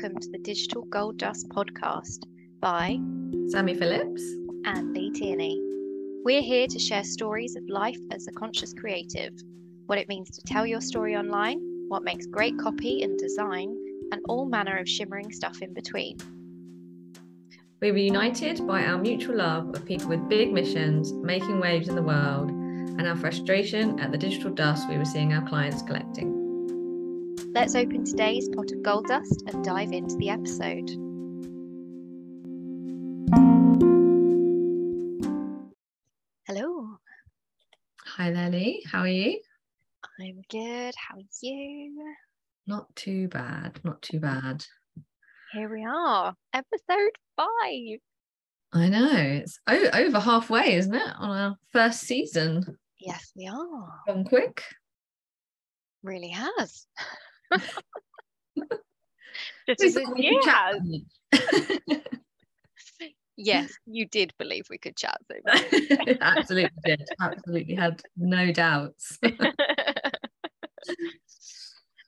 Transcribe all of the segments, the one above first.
welcome to the Digital Gold Dust podcast by Sammy Phillips and Lea Tierney. We're here to share stories of life as a conscious creative, what it means to tell your story online, what makes great copy and design, and all manner of shimmering stuff in between. We were united by our mutual love of people with big missions, making waves in the world, and our frustration at the digital dust we were seeing our clients collecting. Let's open today's pot of gold dust and dive into the episode. Hello. Hi there, Lea. How are you? I'm good. How are you? Not too bad. Not too bad. Here we are, episode five. I know. It's o- over halfway, isn't it, on our first season? Yes, we are. Gone quick. Really has. Just We as thought a we year could chat. Yes, you did believe we could chat so. Absolutely did. Absolutely had no doubts.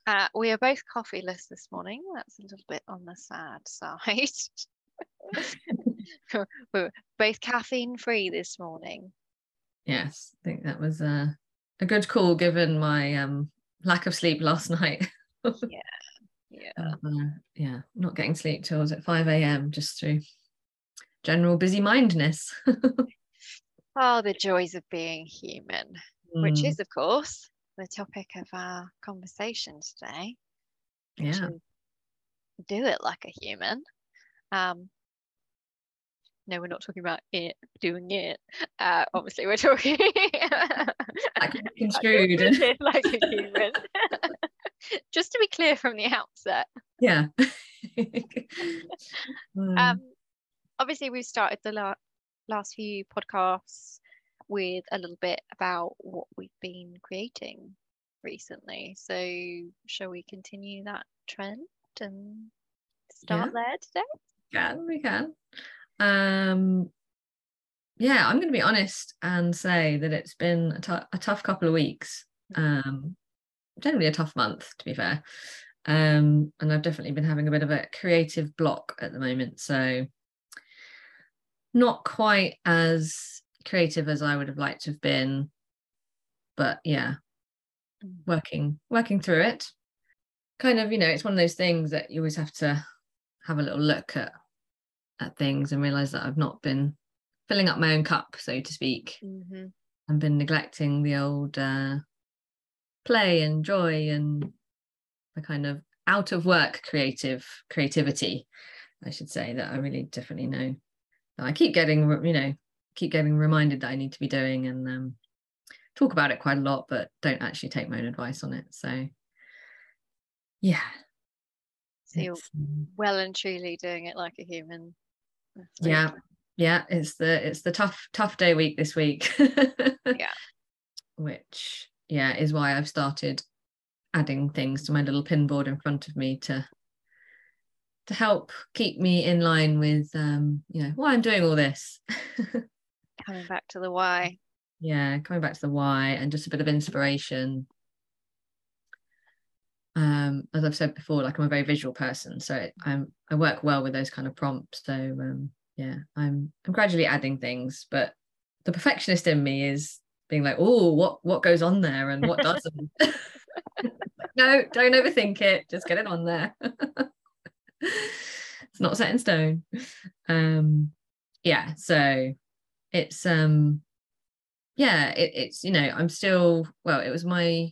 uh, we are both coffeeless this morning. That's a little bit on the sad side. We're both caffeine free this morning. yes, I think that was a, a good call given my um, lack of sleep last night. Yeah. Uh, yeah, not getting sleep till it 5 a.m. just through general busy mindedness. Oh, the joys of being human, which Mm, is, of course, the topic of our conversation today. yeah, Do it like a human. Um, no, we're not talking about it doing it. Uh, obviously, we're talking like construed. like a human. Just to be clear from the outset. yeah. Um, Um, obviously, we've started the la- last few podcasts with a little bit about what we've been creating recently. So, shall we continue that trend and start there today? can we can. Um, yeah, I'm going to be honest and say that it's been a a tough couple of weeks. Um, generally a tough month, to be fair. Um, and I've definitely been having a bit of a creative block at the moment. So not quite as creative as I would have liked to have been. But yeah, Mm. working working through it. Kind of, you know, it's one of those things that you always have to have a little look at at things and realize that I've not been filling up my own cup, so to speak, Mm-hmm. and been neglecting the old uh, play and joy and the kind of out of work creative creativity, I should say, that I really definitely know that I keep getting, you know, keep getting reminded that I need to be doing and um, talk about it quite a lot, but don't actually take my own advice on it. So, yeah. So you're it's, um, well and truly doing it like a human. yeah yeah it's the it's the tough tough day week this week Yeah. which yeah is why i've started adding things to my little pin board in front of me to to help keep me in line with um you know why i'm doing all this Coming back to the why. yeah coming back to the why and just a bit of inspiration um as i've said before like i'm a very visual person so it, i'm i work well with those kind of prompts so um yeah i'm i'm gradually adding things but the perfectionist in me is being like oh what what goes on there and what doesn't? No don't overthink it. Just get it on there. It's not set in stone. Um yeah so it's um yeah it, it's you know i'm still well it was my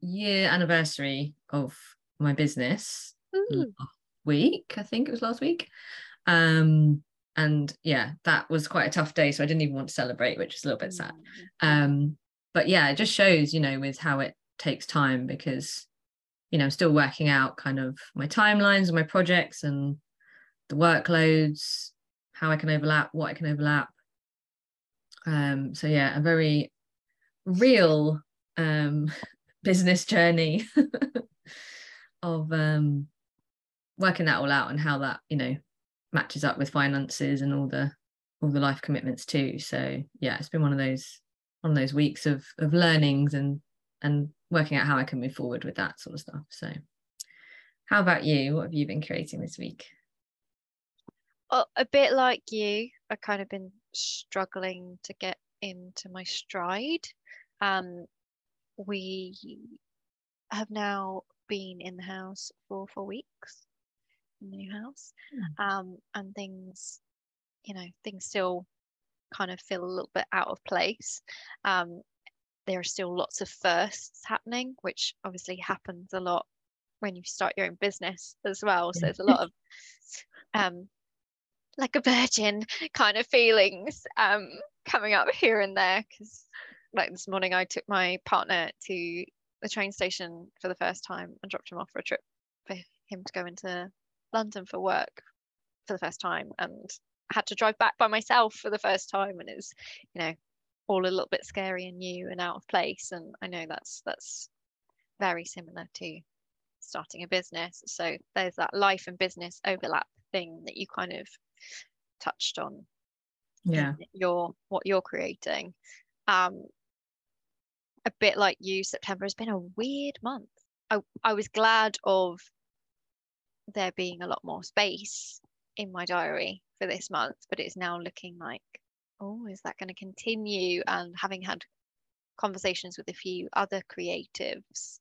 year anniversary of my business last week i think it was last week. Um and yeah that was quite a tough day so i didn't even want to celebrate which is a little bit sad Mm. um but yeah it just shows you know with how it takes time because you know i'm still working out kind of my timelines and my projects and the workloads how i can overlap what i can overlap um so yeah a very real um business journey of um working that all out and how that you know matches up with finances and all the all the life commitments too so yeah it's been one of those one of those weeks of of learnings and and working out how I can move forward with that sort of stuff so how about you? What have you been creating this week? Well, a bit like you, I've kind of been struggling to get into my stride. Um, we have now been in the house for four weeks, in the new house, Mm. um, and things, you know, things still kind of feel a little bit out of place. Um, there are still lots of firsts happening, which obviously happens a lot when you start your own business as well. So there's a lot of um, like a virgin kind of feelings um, coming up here and there. Because like this morning, I took my partner to the train station for the first time and dropped him off for a trip for him to go into London for work for the first time and had to drive back by myself for the first time and it's you know all a little bit scary and new and out of place and I know that's that's very similar to starting a business. So there's that life and business overlap thing that you kind of touched on Yeah. your what you're creating. Um a bit like you september has been a weird month. I i was glad of there being a lot more space in my diary for this month but it's now looking like oh is that going to continue and having had conversations with a few other creatives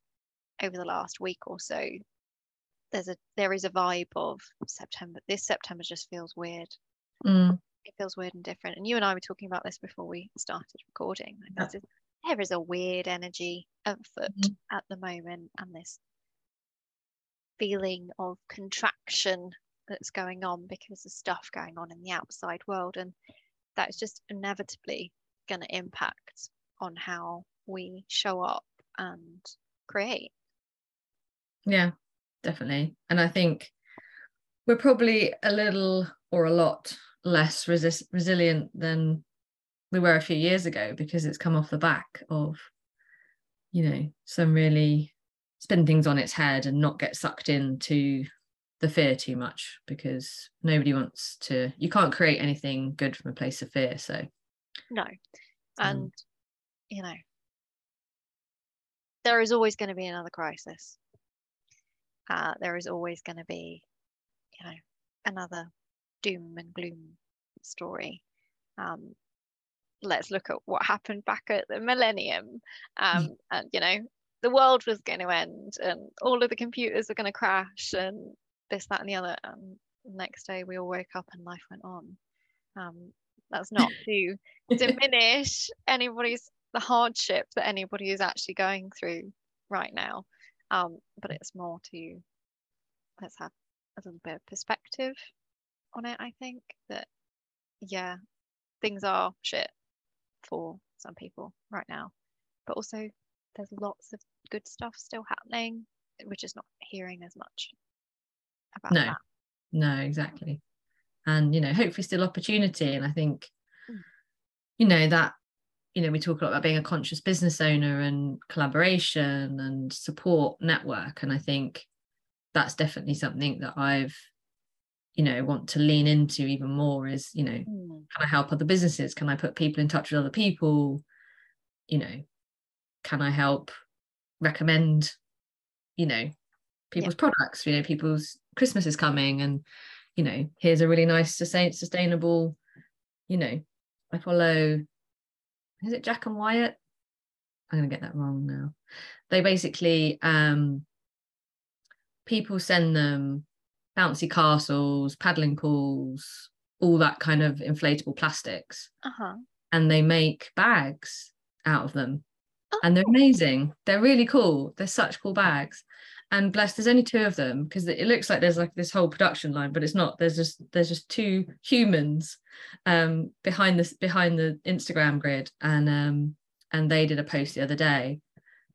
over the last week or so there's a there is a vibe of september this september just feels weird Mm, it feels weird and different. And you and I were talking about this before we started recording. Like Yeah. there is a weird energy afoot Mhm. at the moment, and this feeling of contraction that's going on because of stuff going on in the outside world, and that is just inevitably going to impact on how we show up and create. yeah, definitely. And I think we're probably a little or a lot less resist- resilient than we were a few years ago because it's come off the back of, you know, some really spin things on its head and not get sucked into the fear too much because nobody wants to, you can't create anything good from a place of fear. So, No, Um, and you know, there is always going to be another crisis. Uh, there is always going to be, you know, another doom and gloom story. Um, let's look at what happened back at the millennium. Um, and, you know, the world was going to end and all of the computers were going to crash and this, that, and the other. And the next day we all woke up and life went on. Um, that's not to diminish anybody's the hardship that anybody is actually going through right now. Um, but it's more to let's have a little bit of perspective on it. I think that yeah, things are shit for some people right now, but also there's lots of good stuff still happening. We're just not hearing as much about No. that. No, exactly. And, you know, hopefully still opportunity. And I think, Mm. you know, that, you know, we talk a lot about being a conscious business owner and collaboration and support network. And I think that's definitely something that I've, you know, want to lean into even more is, you know, Mm. can I help other businesses? Can I put people in touch with other people? You know, can I help recommend, you know, people's products? You know, people's Christmas is coming and, you know, here's a really nice sustainable, you know, I follow is it Jack and Wyatt? I'm gonna get that wrong now. They basically um people send them bouncy castles, paddling pools, all that kind of inflatable plastics Uh-huh. and they make bags out of them and they're amazing. They're really cool. They're such cool bags. And bless there's only two of them because it looks like there's like this whole production line but it's not. There's just there's just two humans um behind this behind the instagram grid. And um and they did a post the other day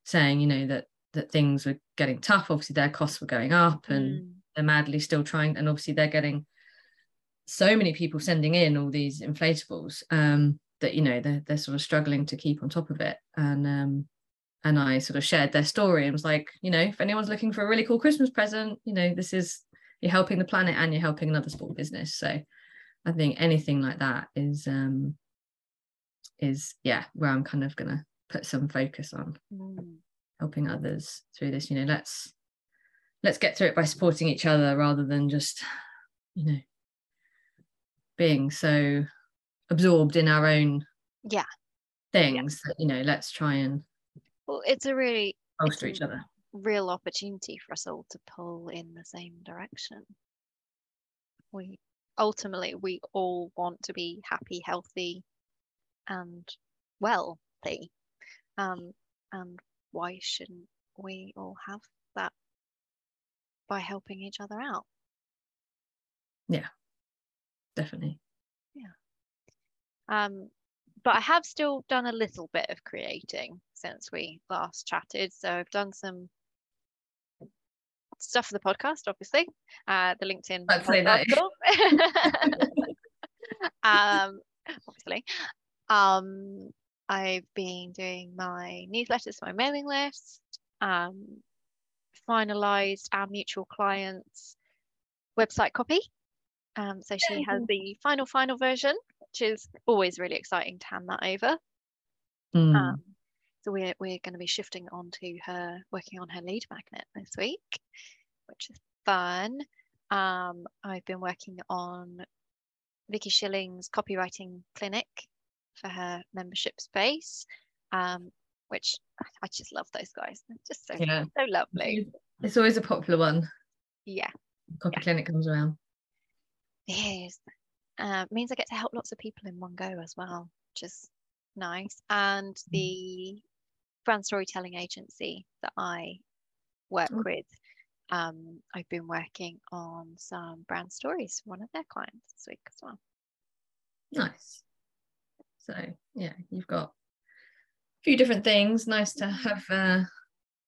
saying you know that that things were getting tough. Obviously their costs were going up and Mm. they're madly still trying and obviously they're getting so many people sending in all these inflatables. Um that you know they're, they're sort of struggling to keep on top of it. And um and I sort of shared their story and was like you know if anyone's looking for a really cool Christmas present you know this is you're helping the planet and you're helping another small business. So I think anything like that is um is yeah where I'm kind of gonna put some focus on Mm. helping others through this. You know let's let's get through it by supporting each other rather than just you know being so absorbed in our own Yeah. things that you know let's try and Well, it's a really bolster each other real opportunity for us all to pull in the same direction. We ultimately we all want to be happy, healthy, and wealthy. Um, and why shouldn't we all have that by helping each other out? Yeah definitely Um, but I have still done a little bit of creating since we last chatted. So I've done some stuff for the podcast, obviously, uh, the LinkedIn I'd say that. um, obviously. Um, I've been doing my newsletters, my mailing list, um, finalized our mutual clients website copy. Um, so she has the final, final version, which is always really exciting to hand that over. Mm. Um, so we're we're going to be shifting on to her working on her lead magnet this week, which is fun. Um, I've been working on Vicky Schilling's copywriting clinic for her membership space, um, which I- just love those guys. They're just so Yeah. so lovely. it's always a popular one Yeah, copy Yeah. clinic comes around it is. Uh, means I get to help lots of people in one go as well, which is nice. And the brand storytelling agency that I work Oh. with, um, I've been working on some brand stories for one of their clients this week as well. nice so yeah you've got a few different things nice to have uh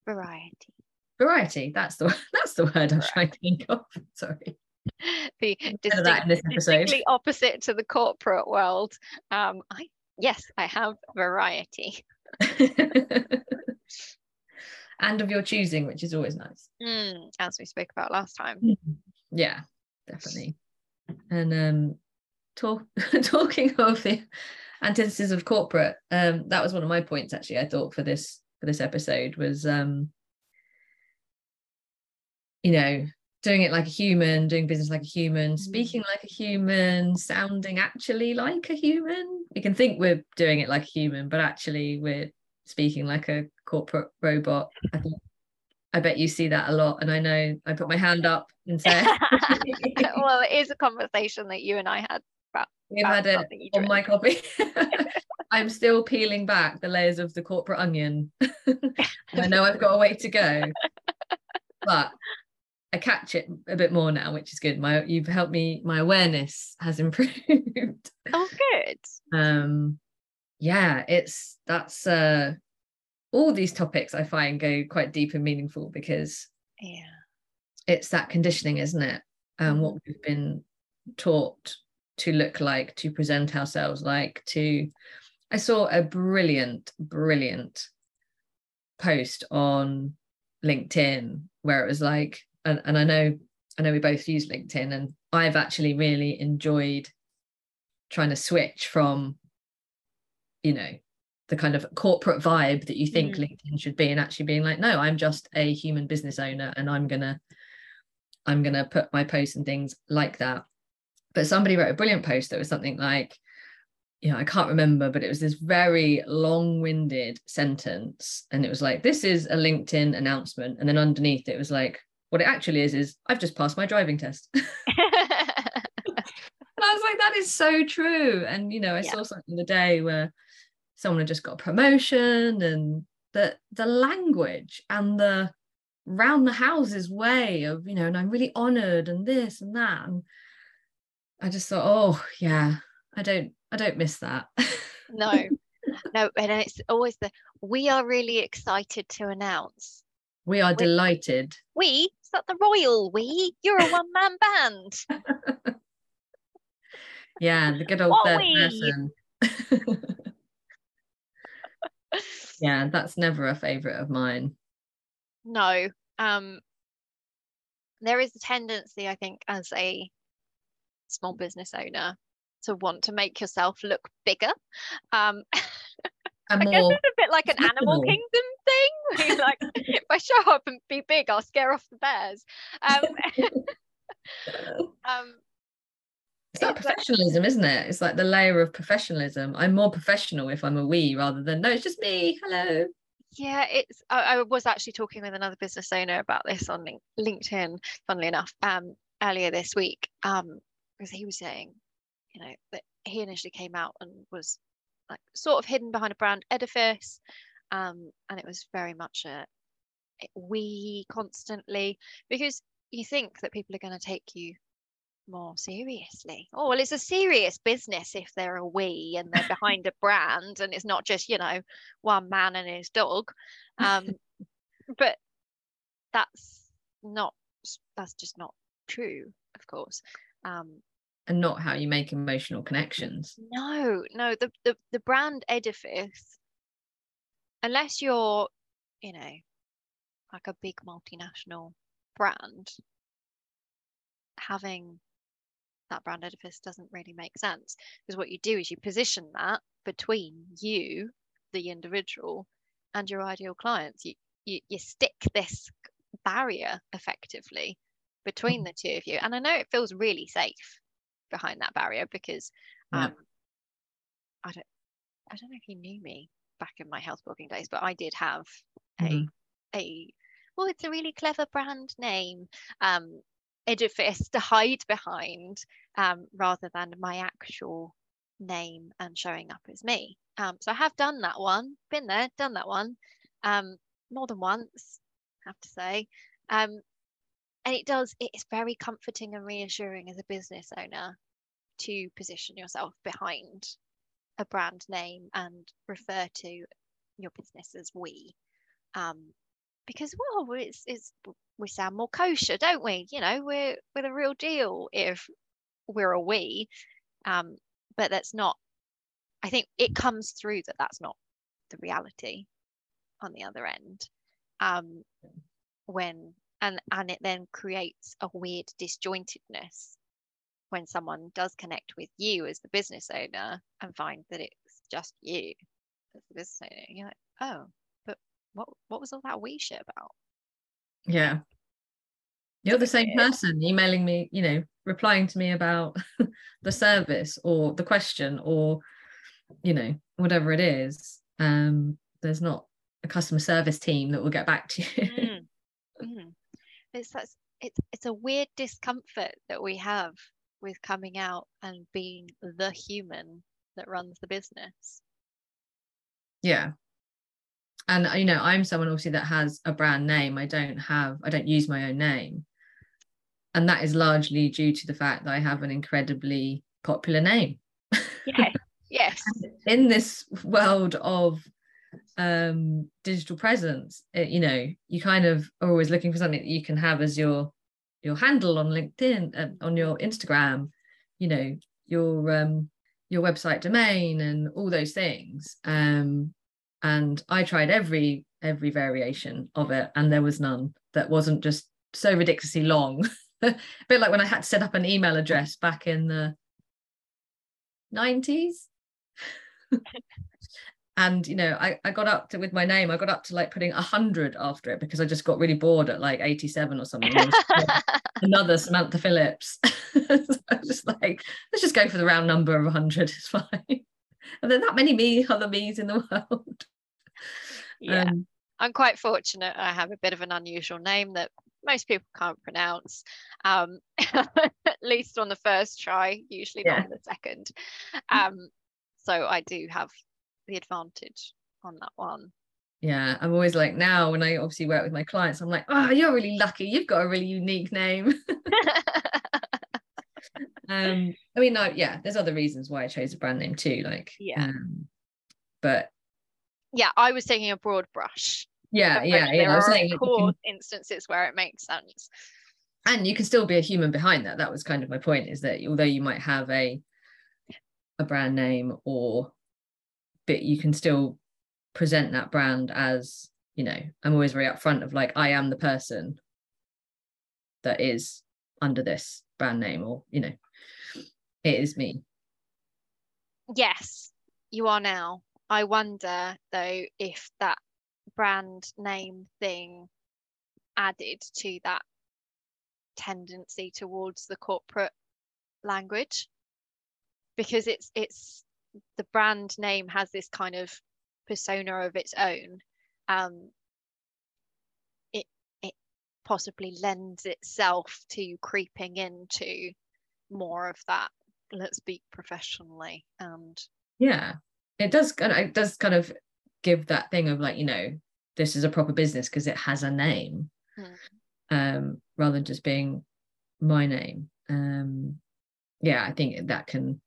Variety. variety that's the that's the word i'm trying to think of sorry The Bit of that in distinct, distinctly opposite to the corporate world. Um, I yes, I have variety. and of your choosing which is always nice Mm, as we spoke about last time. yeah definitely and um talk, talking of the antithesis of corporate um that was one of my points actually i thought for this for this episode was um you know doing it like a human doing business like a human mm. speaking like a human sounding actually like a human. We can think we're doing it like a human but actually we're speaking like a corporate robot. I think i bet you see that a lot and i know i put my hand up and said well, it is a conversation that you and I had about. we've about had it on my copy. I'm still peeling back the layers of the corporate onion. I know i've got a way to go but i catch it a bit more now which is good my you've helped me my awareness has improved Oh, good. um yeah it's that's uh all these topics i find go quite deep and meaningful because Yeah. it's that conditioning isn't it and what we've been taught to look like to present ourselves like to i saw a brilliant brilliant post on linkedin where it was like and, and i know i know we both use linkedin and i've actually really enjoyed trying to switch from you know the kind of corporate vibe that you think Mm. linkedin should be and actually being like no i'm just a human business owner and i'm gonna i'm gonna put my posts and things like that but somebody wrote a brilliant post that was something like you know i can't remember but it was this very long-winded sentence and it was like this is a linkedin announcement and then underneath it was like what it actually is is i've just passed my driving test And I was like, that is so true. And you know, I Yeah. saw something the day where someone had just got a promotion and the the language and the round the houses way of, you know, and I'm really honored and this and that. And I just thought, oh yeah, I don't I don't miss that. no, no, and it's always the we are really excited to announce. we are Wait. delighted. We that the royal we? You're a one man band. Yeah, the good old What third we? person. yeah, that's never a favorite of mine. no, um, there is a tendency, I think, as a small business owner to want to make yourself look bigger. Um, I guess it's a bit like an animal kingdom thing. like, if I show up and be big, I'll scare off the bears. Um, um, It's like- professionalism, isn't it? It's like the layer of professionalism. I'm more professional if I'm a we rather than no, it's just me. Hello. yeah, it's. I, I was actually talking with another business owner about this on LinkedIn, funnily enough, um, earlier this week. Um, because he was saying, you know, that he initially came out and was like sort of hidden behind a brand edifice, um, and it was very much a we constantly because you think that people are going to take you more seriously. Oh, well, it's a serious business if they're a we and they're behind a brand and it's not just, you know, one man and his dog. Um, but that's not, that's just not true, of course. Um, And not how you make emotional connections. no, no, the, the, the brand edifice, unless you're, you know, like a big multinational brand, having that brand edifice doesn't really make sense because what you do is you position that between you, the individual, and your ideal clients. You you, you stick this barrier effectively between mm. the two of you. And I know it feels really safe behind that barrier because Yeah. um I don't I don't know if you knew me back in my health blogging days, but I did have a a well, it's a really clever brand name um edifice to hide behind um rather than my actual name and showing up as me. Um so I have done that one, been there, done that one um more than once, I have to say. Um and it does it's very comforting and reassuring as a business owner to position yourself behind a brand name and refer to your business as we um because well it's it's we sound more kosher don't we? You know we're we're the real deal if we're a we um but that's not i think it comes through that that's not the reality on the other end um when and and it then creates a weird disjointedness when someone does connect with you as the business owner and find that it's just you as the business owner you're like oh but what what was all that we shit about Yeah. You're the same person emailing me, you know, replying to me about the service or the question or, you know, whatever it is. Um, there's not a customer service team that will get back to you. Mm. It's that's it's it's a weird discomfort that we have with coming out and being the human that runs the business. yeah and you know i'm someone obviously that has a brand name i don't have i don't use my own name and that is largely due to the fact that i have an incredibly popular name Yes. yes. in this world of um digital presence it, you know you kind of are always looking for something that you can have as your your handle on linkedin and on your instagram you know your um your website domain and all those things. Um and i tried every every variation of it and there was none that wasn't just so ridiculously long. A bit like when i had to set up an email address back in the 90s and you know I, I got up to with my name i got up to like putting 100 after it because i just got really bored at like 87 or something another samantha phillips so i was just like let's just go for the round number of 100 it's fine and then that many me other me's in the world yeah. um, I'm quite fortunate. I have a bit of an unusual name that most people can't pronounce, um, at least on the first try, usually Yeah. not on the second. Um, so I do have the advantage on that one. yeah i'm always like now when i obviously work with my clients i'm like oh you're really lucky you've got a really unique name um i mean no yeah there's other reasons why i chose a brand name too like Yeah. um, but yeah, I was taking a broad brush. yeah yeah There yeah i was are, saying of you can- instances where it makes sense. and you can still be a human behind that that was kind of my point is that although you might have a a brand name or but you can still present that brand as you know i'm always very upfront of like i am the person that is under this brand name or you know it is me Yes, you are now. I wonder though if that brand name thing added to that tendency towards the corporate language because it's it's the brand name has this kind of persona of its own um it it possibly lends itself to creeping into more of that let's speak professionally and yeah it does kind of it does kind of give that thing of like you know this is a proper business because it has a name Hmm. um rather than just being my name um yeah i think that can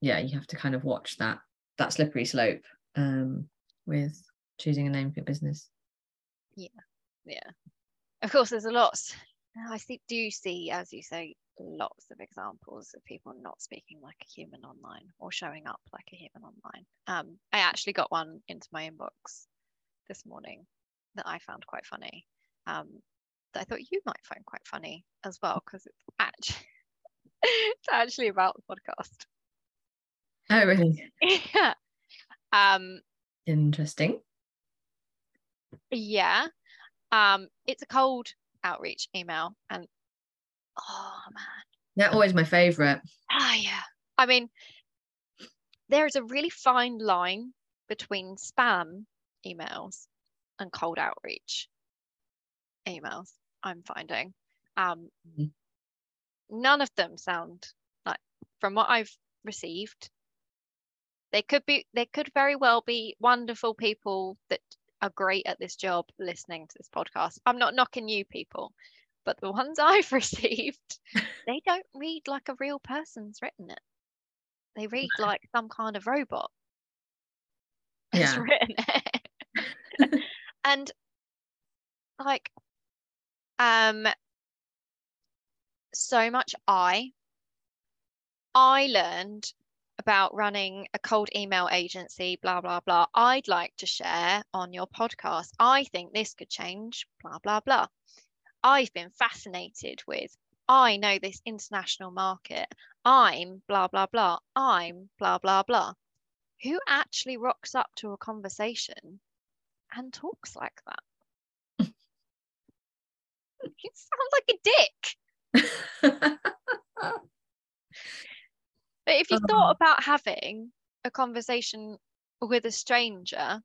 yeah you have to kind of watch that that slippery slope um with choosing a name for your business. Yeah yeah. of course there's a lot i see, do see as you say lots of examples of people not speaking like a human online or showing up like a human online. Um, i actually got one into my inbox this morning that i found quite funny um, that i thought you might find quite funny as well because it's actually it's actually about the podcast oh really? Yeah um interesting. yeah. Um it's a cold outreach email and oh man. They're always my favorite. Ah yeah. I mean there is a really fine line between spam emails and cold outreach emails i'm finding. Um Mhm. none of them sound like from what i've received they could be they could very well be wonderful people that are great at this job listening to this podcast. I'm not knocking you people but the ones i've received they don't read like a real person's written it. They read like some kind of robot has Yeah. written it. And like um so much i i learned about running a cold email agency blah blah blah i'd like to share on your podcast. I think this could change blah blah blah. I've been fascinated with i know this international market. I'm blah blah blah. I'm blah blah blah. Who actually rocks up to a conversation and talks like that? You sound like a dick But if you Oh. thought about having a conversation with a stranger,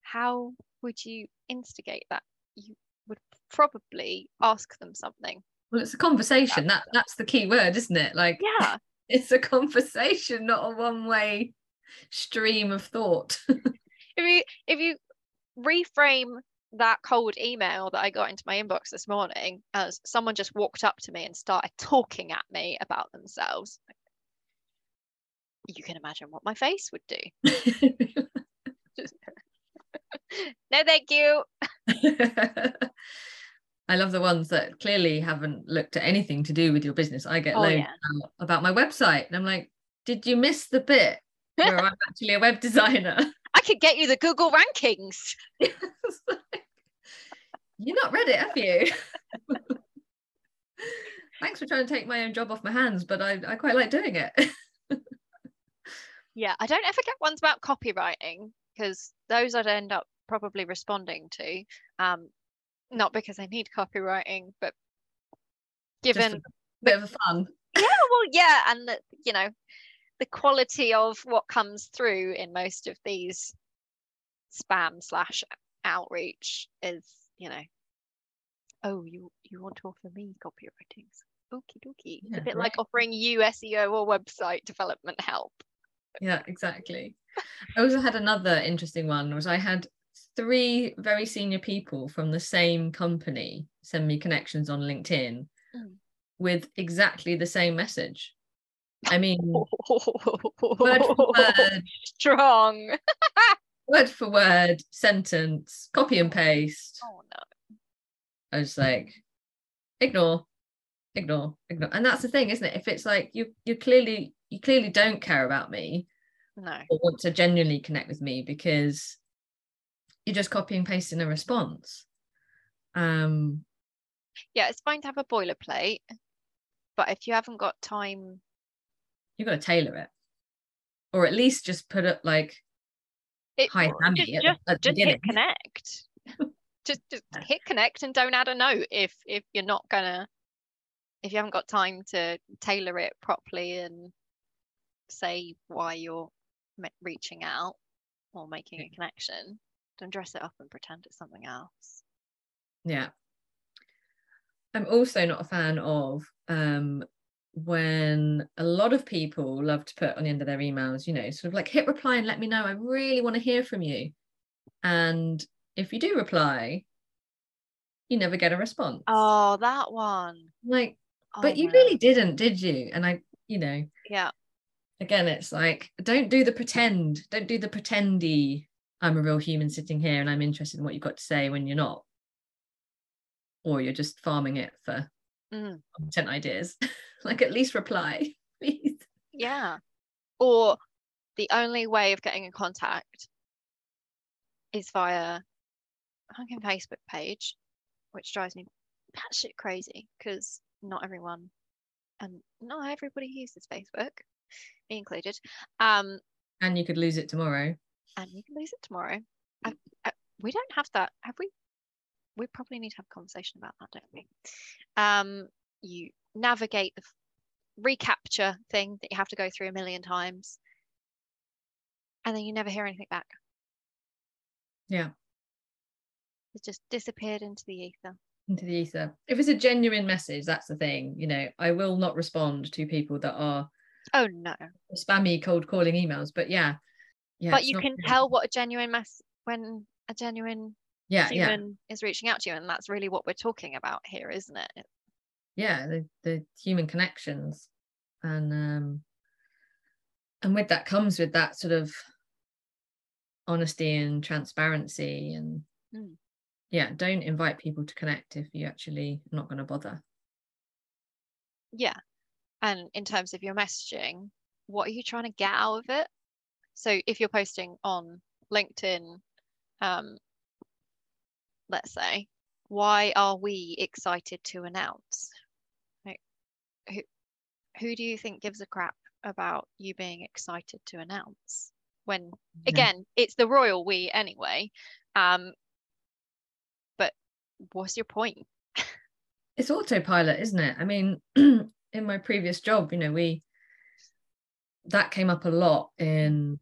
how would you instigate that? You would probably ask them something. well it's a conversation that that's the key word isn't it like Yeah. it's a conversation not a one-way stream of thought If you if you reframe that cold email that I got into my inbox this morning as someone just walked up to me and started talking at me about themselves, you can imagine what my face would do. no, thank you. I love the ones that clearly haven't looked at anything to do with your business. I get Oh, loads yeah. about, my website, and I'm like, did you miss the bit where I'm actually a web designer? I could get you the Google rankings. Like, You're not read it, have you? Thanks for trying to take my own job off my hands, but I, I quite like doing it. Yeah, I don't ever get ones about copywriting because those I'd end up probably responding to. Um, not because I need copywriting, but Just given a bit of a fun. yeah, well, yeah, and the, you know, the quality of what comes through in most of these spam slash outreach is, you know, oh, you you want to offer me copywriting? Okie dokie. It's Yeah, a bit like offering you SEO or website development help. Yeah, exactly. I also had another interesting one was I had three very senior people from the same company send me connections on LinkedIn Mm. with exactly the same message. I mean, word for word, Strong. word for word, sentence, copy and paste. Oh no. I was like, ignore, ignore, ignore. And that's the thing, isn't it? If it's like you you clearly you clearly don't care about me No. or want to genuinely connect with me because you're just copy and pasting a response. Um Yeah, it's fine to have a boilerplate, but if you haven't got time, you've got to tailor it. Or at least just put it like it, Hi, Sammy, just, at the- at just hit connect just just hit connect and don't add a note if if you're not gonna if you haven't got time to tailor it properly and say why you're ma- reaching out or making a connection don't dress it up and pretend it's something else Yeah. I'm also not a fan of um when a lot of people love to put on the end of their emails, you know, sort of like hit reply and let me know. I really want to hear from you. And if you do reply, you never get a response. oh that one Like, Oh, but you no. really didn't, did you? And I, you know, yeah again, it's like don't do the pretend, don't do the pretendy. I'm a real human sitting here and I'm interested in what you've got to say when you're not. Or you're just farming it for Mm. content ideas. like at least reply, please. yeah or the only way of getting in contact is via a fucking Facebook page, which drives me batshit crazy because not everyone and not everybody uses Facebook, me included. Um, And you could lose it tomorrow. and you can lose it tomorrow. I, I, we don't have that, have we? We probably need to have a conversation about that, don't we? Um, you navigate the reCAPTCHA thing that you have to go through a million times, and then you never hear anything back. Yeah. It just disappeared into the ether. Into the ether. If it's a genuine message, that's the thing. You know, I will not respond to people that are Oh no! spammy cold calling emails. But yeah. Yeah. but you can good. tell what a genuine mess when a genuine Yeah, yeah. human is reaching out to you, and that's really what we're talking about here, isn't it? It- yeah the, the human connections and um and with that comes with that sort of honesty and transparency and Mm. yeah don't invite people to connect if you actually not going to bother Yeah. And in terms of your messaging, what are you trying to get out of it? So if you're posting on LinkedIn, um, let's say, why are we excited to announce? Like, who, who do you think gives a crap about you being excited to announce? When again, it's the royal we anyway. Um, but what's your point? it's autopilot isn't it i mean in my previous job you know we that came up a lot in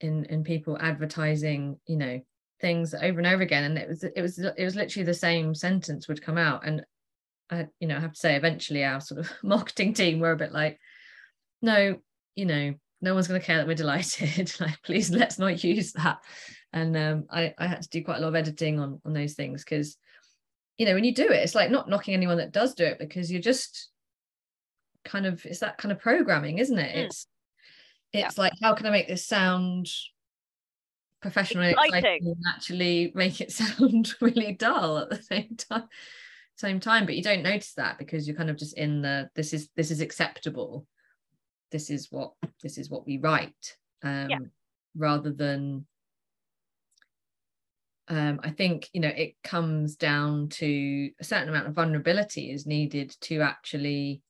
in in people advertising you know things over and over again. And it was it was it was literally the same sentence would come out. And i you know i have to say eventually our sort of marketing team were a bit like no you know no one's going to care that we're delighted. Like please let's not use that. And um i i had to do quite a lot of editing on on those things because you know when you do it it's like not knocking anyone that does do it because you're just kind of it's that kind of programming isn't it? Mm. it's it's like how can i make this sound professional? And Exciting. exciting. and actually make it sound really dull at the same time same time but you don't notice that because you're kind of just in the this is this is acceptable. This is what this is what we write um rather than um, I think you know it comes down to a certain amount of vulnerability is needed to actually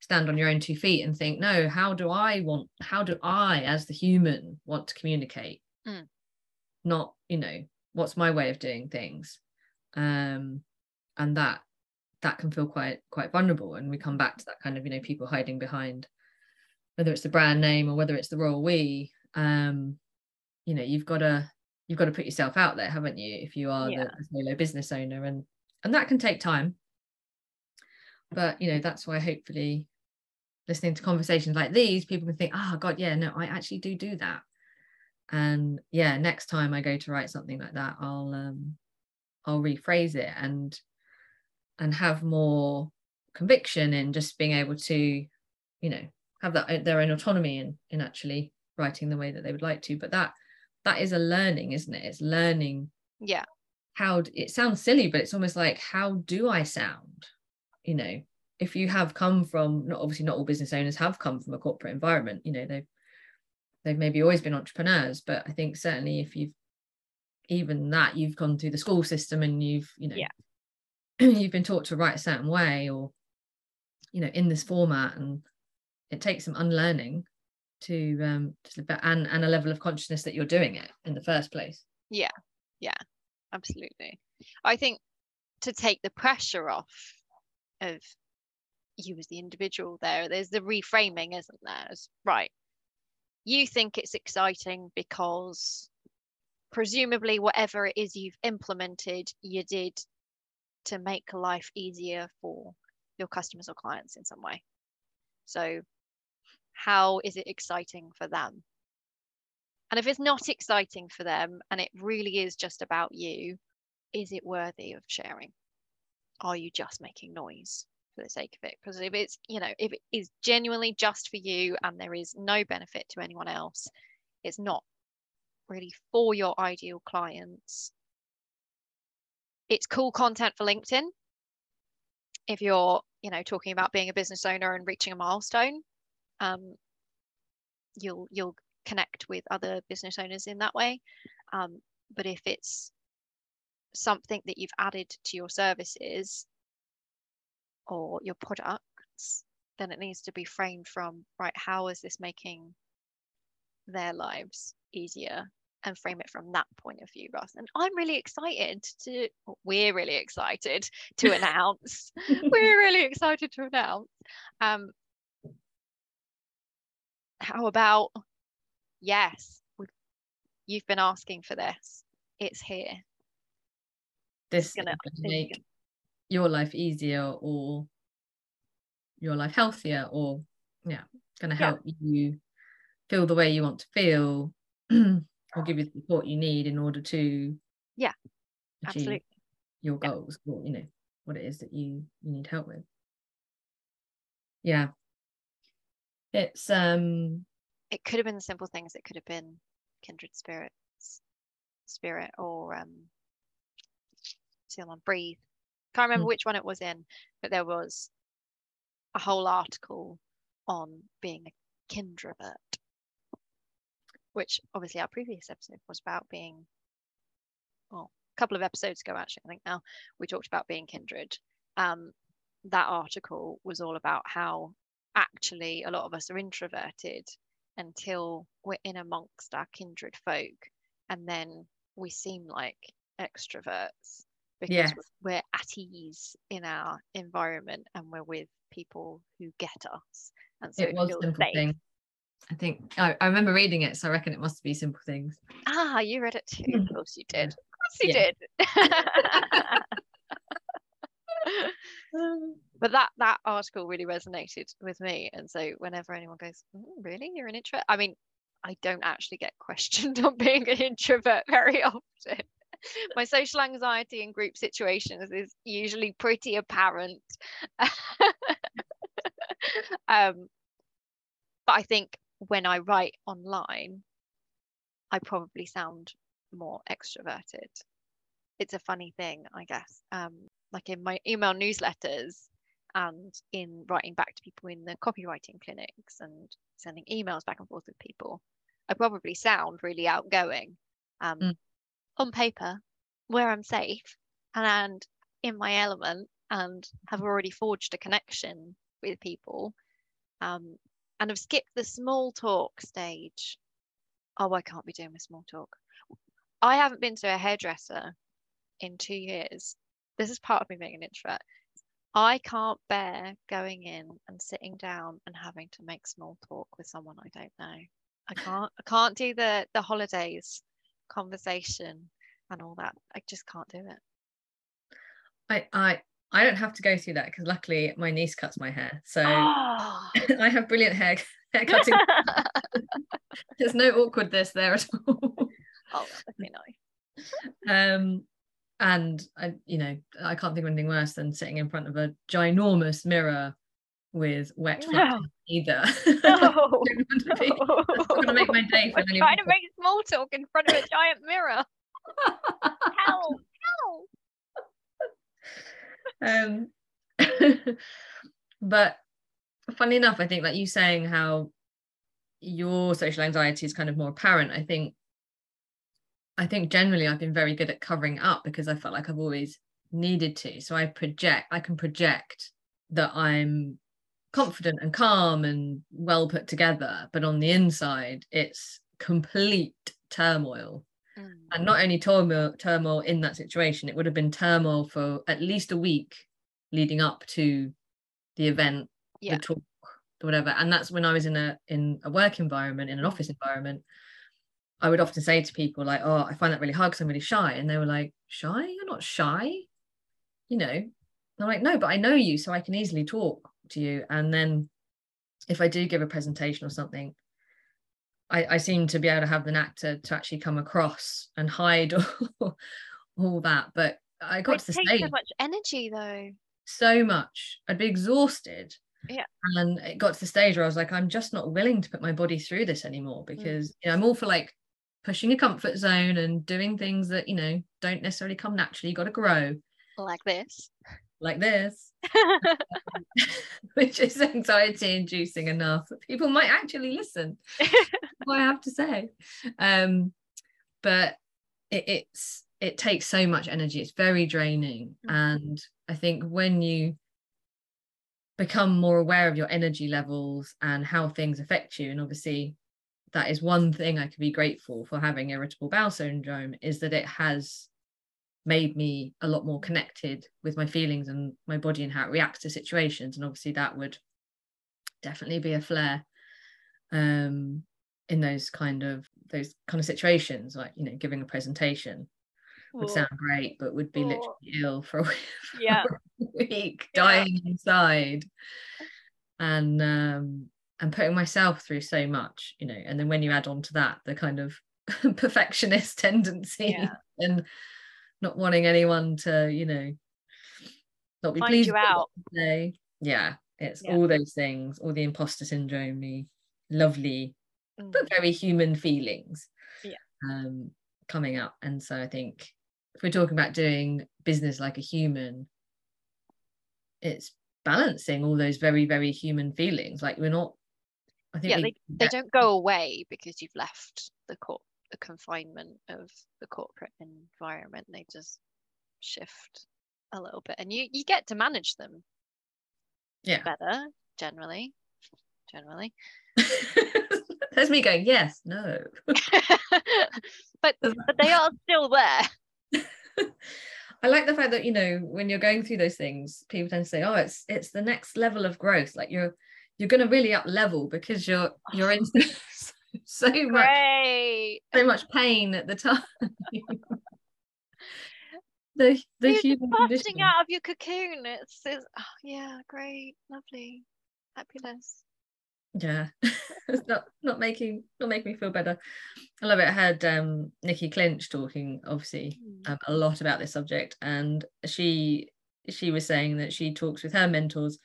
stand on your own two feet and think, no, how do I want? How do I, as the human, want to communicate? Mm. Not you know what's my way of doing things, um, and that that can feel quite quite vulnerable. And we come back to that kind of you know people hiding behind whether it's the brand name or whether it's the royal we. Um, you know you've got to you've got to put yourself out there haven't you if you are Yeah. the solo business owner and and that can take time but you know that's why hopefully listening to conversations like these people can think oh god yeah no i actually do do that. And yeah next time i go to write something like that i'll um i'll rephrase it and and have more conviction in just being able to you know have that their own autonomy in in actually writing the way that they would like to. But that that is a learning isn't it? It's learning Yeah. how it sounds silly but it's almost like how do i sound you know if you have come from not obviously not all business owners have come from a corporate environment you know they've they've maybe always been entrepreneurs but i think certainly if you've even that you've gone through the school system and you've you know Yeah. you've been taught to write a certain way or you know in this format and it takes some unlearning to um to better and and a level of consciousness that you're doing it in the first place. Yeah. Yeah. Absolutely. I think to take the pressure off of you as the individual there. There's the reframing isn't there? It's, right. You think it's exciting because presumably whatever it is you've implemented you did to make life easier for your customers or clients in some way. So how is it exciting for them? And if it's not exciting for them and it really is just about you is it worthy of sharing are you just making noise for the sake of it? Because if it's you know if it is genuinely just for you and there is no benefit to anyone else it's not really for your ideal clients. It's cool content for linkedin. If you're you know talking about being a business owner and reaching a milestone um, you'll you'll connect with other business owners in that way. Um, but if it's something that you've added to your services or your products, then it needs to be framed from right, how is this making their lives easier? and frame it from that point of view rather And I'm really excited to we're really excited to announce. We're really excited to announce. Um how about yes you've been asking for this. It's here this gonna, is make your life easier or your life healthier or yeah going to help yeah. you feel the way you want to feel or give you the support you need in order to yeah absolutely. your goals yeah. or you know what it is that you you need help with. Yeah. It's um it could have been simple things. It could have been kindred spirits spirit or um seal on breathe. Can't remember mm. which one it was in but there was a whole article on being a kindrovert which obviously our previous episode was about being well a couple of episodes ago actually i think now we talked about being kindred. Um, that article was all about how actually a lot of us are introverted until we're in amongst our kindred folk and then we seem like extroverts because yes. we're at ease in our environment and we're with people who get us and so it was simple safe. thing. I think I, I remember reading it so i reckon it must be simple things. Ah you read it too. Of course you did. Of course you yeah. did. But that that article really resonated with me and so whenever anyone goes mm, really? You're an introvert i mean i don't actually get questioned on being an introvert very often my social anxiety in group situations is usually pretty apparent. Um, but i think when i write online i probably sound more extroverted. It's a funny thing i guess. Um, like in my email newsletters and in writing back to people in the copywriting clinics and sending emails back and forth with people, I probably sound really outgoing. Um, mm. On paper where I'm safe and in my element and have already forged a connection with people um, and have skipped the small talk stage. Oh, I can't be doing the small talk. I haven't been to a hairdresser in two years this is part of me being an introvert. I can't bear going in and sitting down and having to make small talk with someone I don't know. I can't I can't do the the holidays conversation and all that. I just can't do it. I I I don't have to go through that because luckily my niece cuts my hair. So oh. I have brilliant hair hair cutting. There's no awkwardness there at all. Oh, that'd be nice. Um and I, you know, I can't think of anything worse than sitting in front of a ginormous mirror with wet no. either. No. I'm gonna make my day for We're trying to make small talk in front of a giant mirror. Help! Help! Um, but funny enough, I think like you saying how your social anxiety is kind of more apparent. I think I think generally I've been very good at covering up because I felt like I've always needed to. So I project, I can project that I'm confident and calm and well put together but on the inside it's complete turmoil. Mm. and not only turmoil turmoil in that situation it would have been turmoil for at least a week leading up to the event Yeah. the talk whatever. And that's when i was in a in a work environment in an office environment. I would often say to people like oh i find that really hard because i'm really shy. And they were like shy? You're not shy? You know? And i'm like no but i know you so i can easily talk to you and then if i do give a presentation or something I, I seem to be able to have the knack to, to actually come across and hide all, all that. But I got It to the takes stage so much energy though. so much. I'd be exhausted. Yeah. And it got to the stage where I was like, I'm just not willing to put my body through this anymore mm. because you know, I'm all for like pushing a comfort zone and doing things that, you know, don't necessarily come naturally. You got to grow Like this. Like this, which is anxiety inducing enough that people might actually listen. what I have to say. Um, but it, it's it takes so much energy. It's very draining, Mhm. and I think when you become more aware of your energy levels and how things affect you, and obviously that is one thing I could be grateful for having irritable bowel syndrome is that it has made me a lot more connected with my feelings and my body and how it reacts to situations and obviously that would definitely be a flare um in those kind of those kind of situations like you know giving a presentation would sound great but would be literally ill for a week, Yeah. week Yeah. dying inside and um and putting myself through so much you know and then when you add on to that the kind of perfectionist tendency Yeah. and not wanting anyone to you know not be Find pleased you out. they say. yeah it's Yeah. all those things all the imposter syndrome the lovely Mm. but very human feelings Yeah. um coming up and so i think if we're talking about doing business like a human it's balancing all those very very human feelings like we're not i think Yeah, we They get- don't go away because you've left the court the confinement of the corporate environment. They just shift a little bit. And you, you get to manage them yeah better generally. Generally. there's me going yes no but but they are still there. I like the fact that you know when you're going through those things, people tend to say, "Oh, it's it's the next level of growth." Like you're you're going to really up level because you're you're in so much Great. so much pain at the time. the the You're human condition. out of your cocoon. It's, it's oh, yeah, great, lovely, fabulous. Yeah, it's not not making not making me feel better. I love it. I had um, Nikki Clinch talking obviously Mm. um, a lot about this subject, and she she was saying that she talks with her mentors.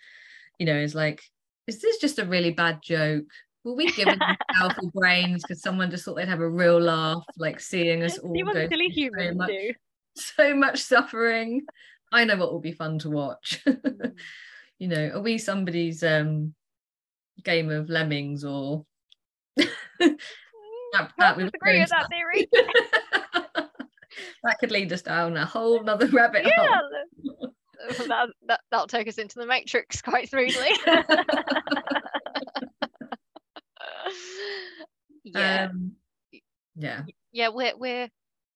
You know, is like, is this just a really bad joke? Were we given powerful brains because someone just thought they'd have a real laugh, like seeing us all go silly through so much, do. so much suffering? I know what will be fun to watch. Mm. you know, are we somebody's um game of lemmings or that, that would disagree with that theory. that. that could lead us down a whole nother rabbit hole. that, that that'll take us into the matrix quite smoothly. yeah, Um, yeah. yeah, we're we're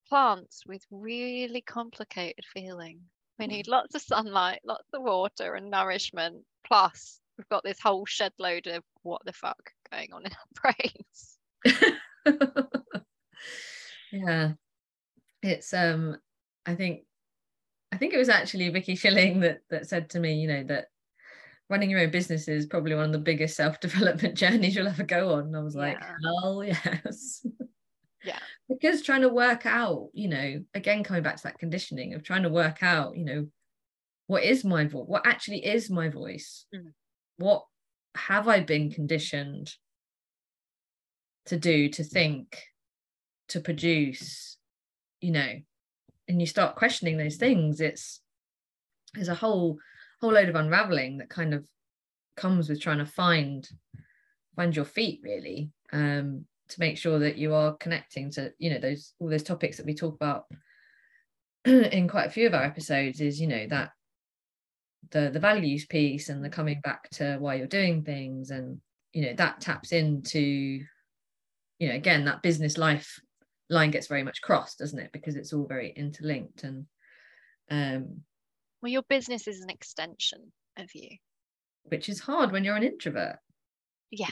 plants with really complicated feeling. We need lots of sunlight, lots of water and nourishment. Plus, we've got this whole shed load of what the fuck going on in our brains. yeah. It's um I think I think it was actually Vicky Schilling that that said to me, you know, that running your own business is probably one of the biggest self-development journeys you'll ever go on. And I was like, Yeah. hell yes. Yeah. because trying to work out, you know, again coming back to that conditioning of trying to work out, you know, what is my voice? What actually is my voice? Mm. What have I been conditioned to do, to think, to produce, you know, and you start questioning those things, it's there's a whole whole load of unraveling that kind of comes with trying to find find your feet really um to make sure that you are connecting to you know those all those topics that we talk about in quite a few of our episodes is you know that the the values piece and the coming back to why you're doing things and you know that taps into you know again that business life line gets very much crossed doesn't it? Because it's all very interlinked and um well your business is an extension of you which is hard when you're an introvert yeah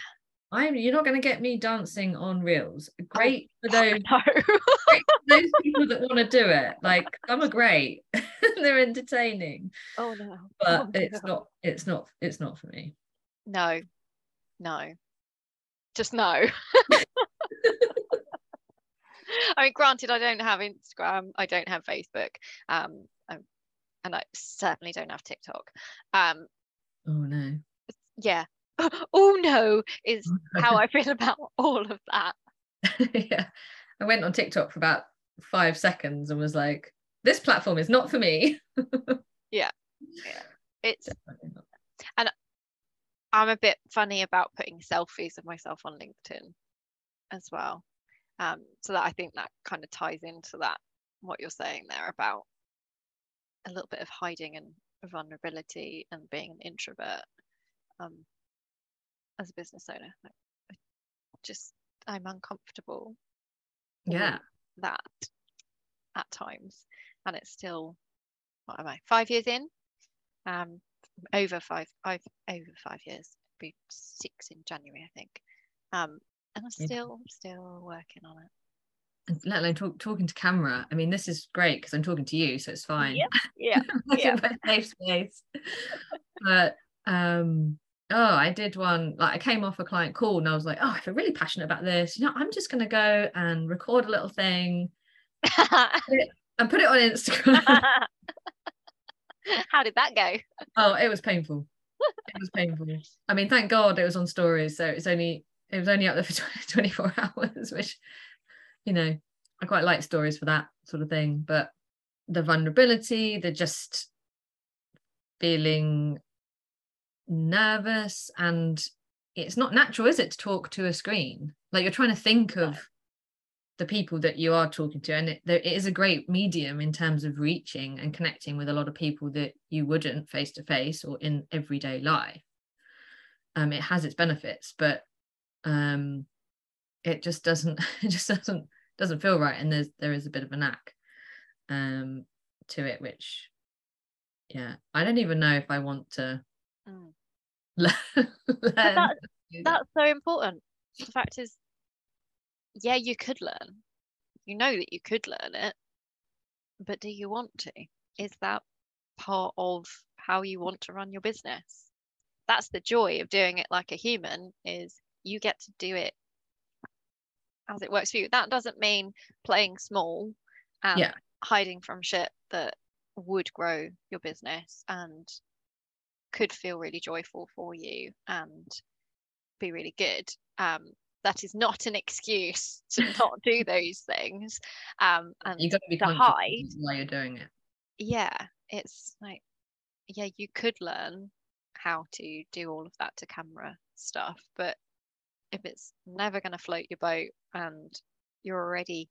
I'm you're not going to get me dancing on reels. Oh, Great for those, no. great for those people that want to do it. Like some are great, they're entertaining, oh no but Oh, it's no. not. It's not. It's not for me. no no just no I mean, granted, I don't have Instagram, I don't have Facebook, um, and I certainly don't have TikTok. Um, Oh no. yeah. oh no, is how I feel about all of that. yeah, I went on TikTok for about five seconds and was like, "This platform is not for me." Yeah. Yeah. It's and. I'm a bit funny about putting selfies of myself on LinkedIn as well. Um, so that I think that kind of ties into that what you're saying there about a little bit of hiding and vulnerability and being an introvert um, as a business owner. Like, I just I'm uncomfortable Yeah, with that at times, and it's still what am I five years in? Um, over five, I've over five years. Be six in January, I think. Um, and I'm still still working on it. Let alone talk, talking to camera. I mean, this is great because I'm talking to you, so it's fine. Yep, Yeah, yeah. safe space. but um, oh, I did one. Like I came off a client call and I was like, oh, I feel really passionate about this. You know, I'm just gonna go and record a little thing and put it on Instagram. How did that go? oh, it was painful. It was painful. I mean, thank God it was on stories, so it's only it was only up there for 24 hours, which you know, I quite like stories for that sort of thing. But the vulnerability, the just feeling nervous and it's not natural, is it, to talk to a screen? Like you're trying to think of the people that you are talking to, and it, there, it is a great medium in terms of reaching and connecting with a lot of people that you wouldn't face to face or in everyday life. Um, it has its benefits, but um, it just doesn't. It just doesn't doesn't feel right, and there's there is a bit of a knack um, to it, which yeah, I don't even know if I want to Mm. learn. learn that- how to do that. That's so important. The fact is, yeah, you could learn. You know that you could learn it, but do you want to? Is that part of how you want to run your business? That's the joy of doing it like a human is you get to do it as it works for you. That doesn't mean playing small and Yeah. hiding from shit that would grow your business and could feel really joyful for you and be really good. Um, that is not an excuse to not do those things. Um, and you got to be of hide, while you're doing it. yeah, it's like, yeah, you could learn how to do all of that to camera stuff, but if it's never going to float your boat and you're already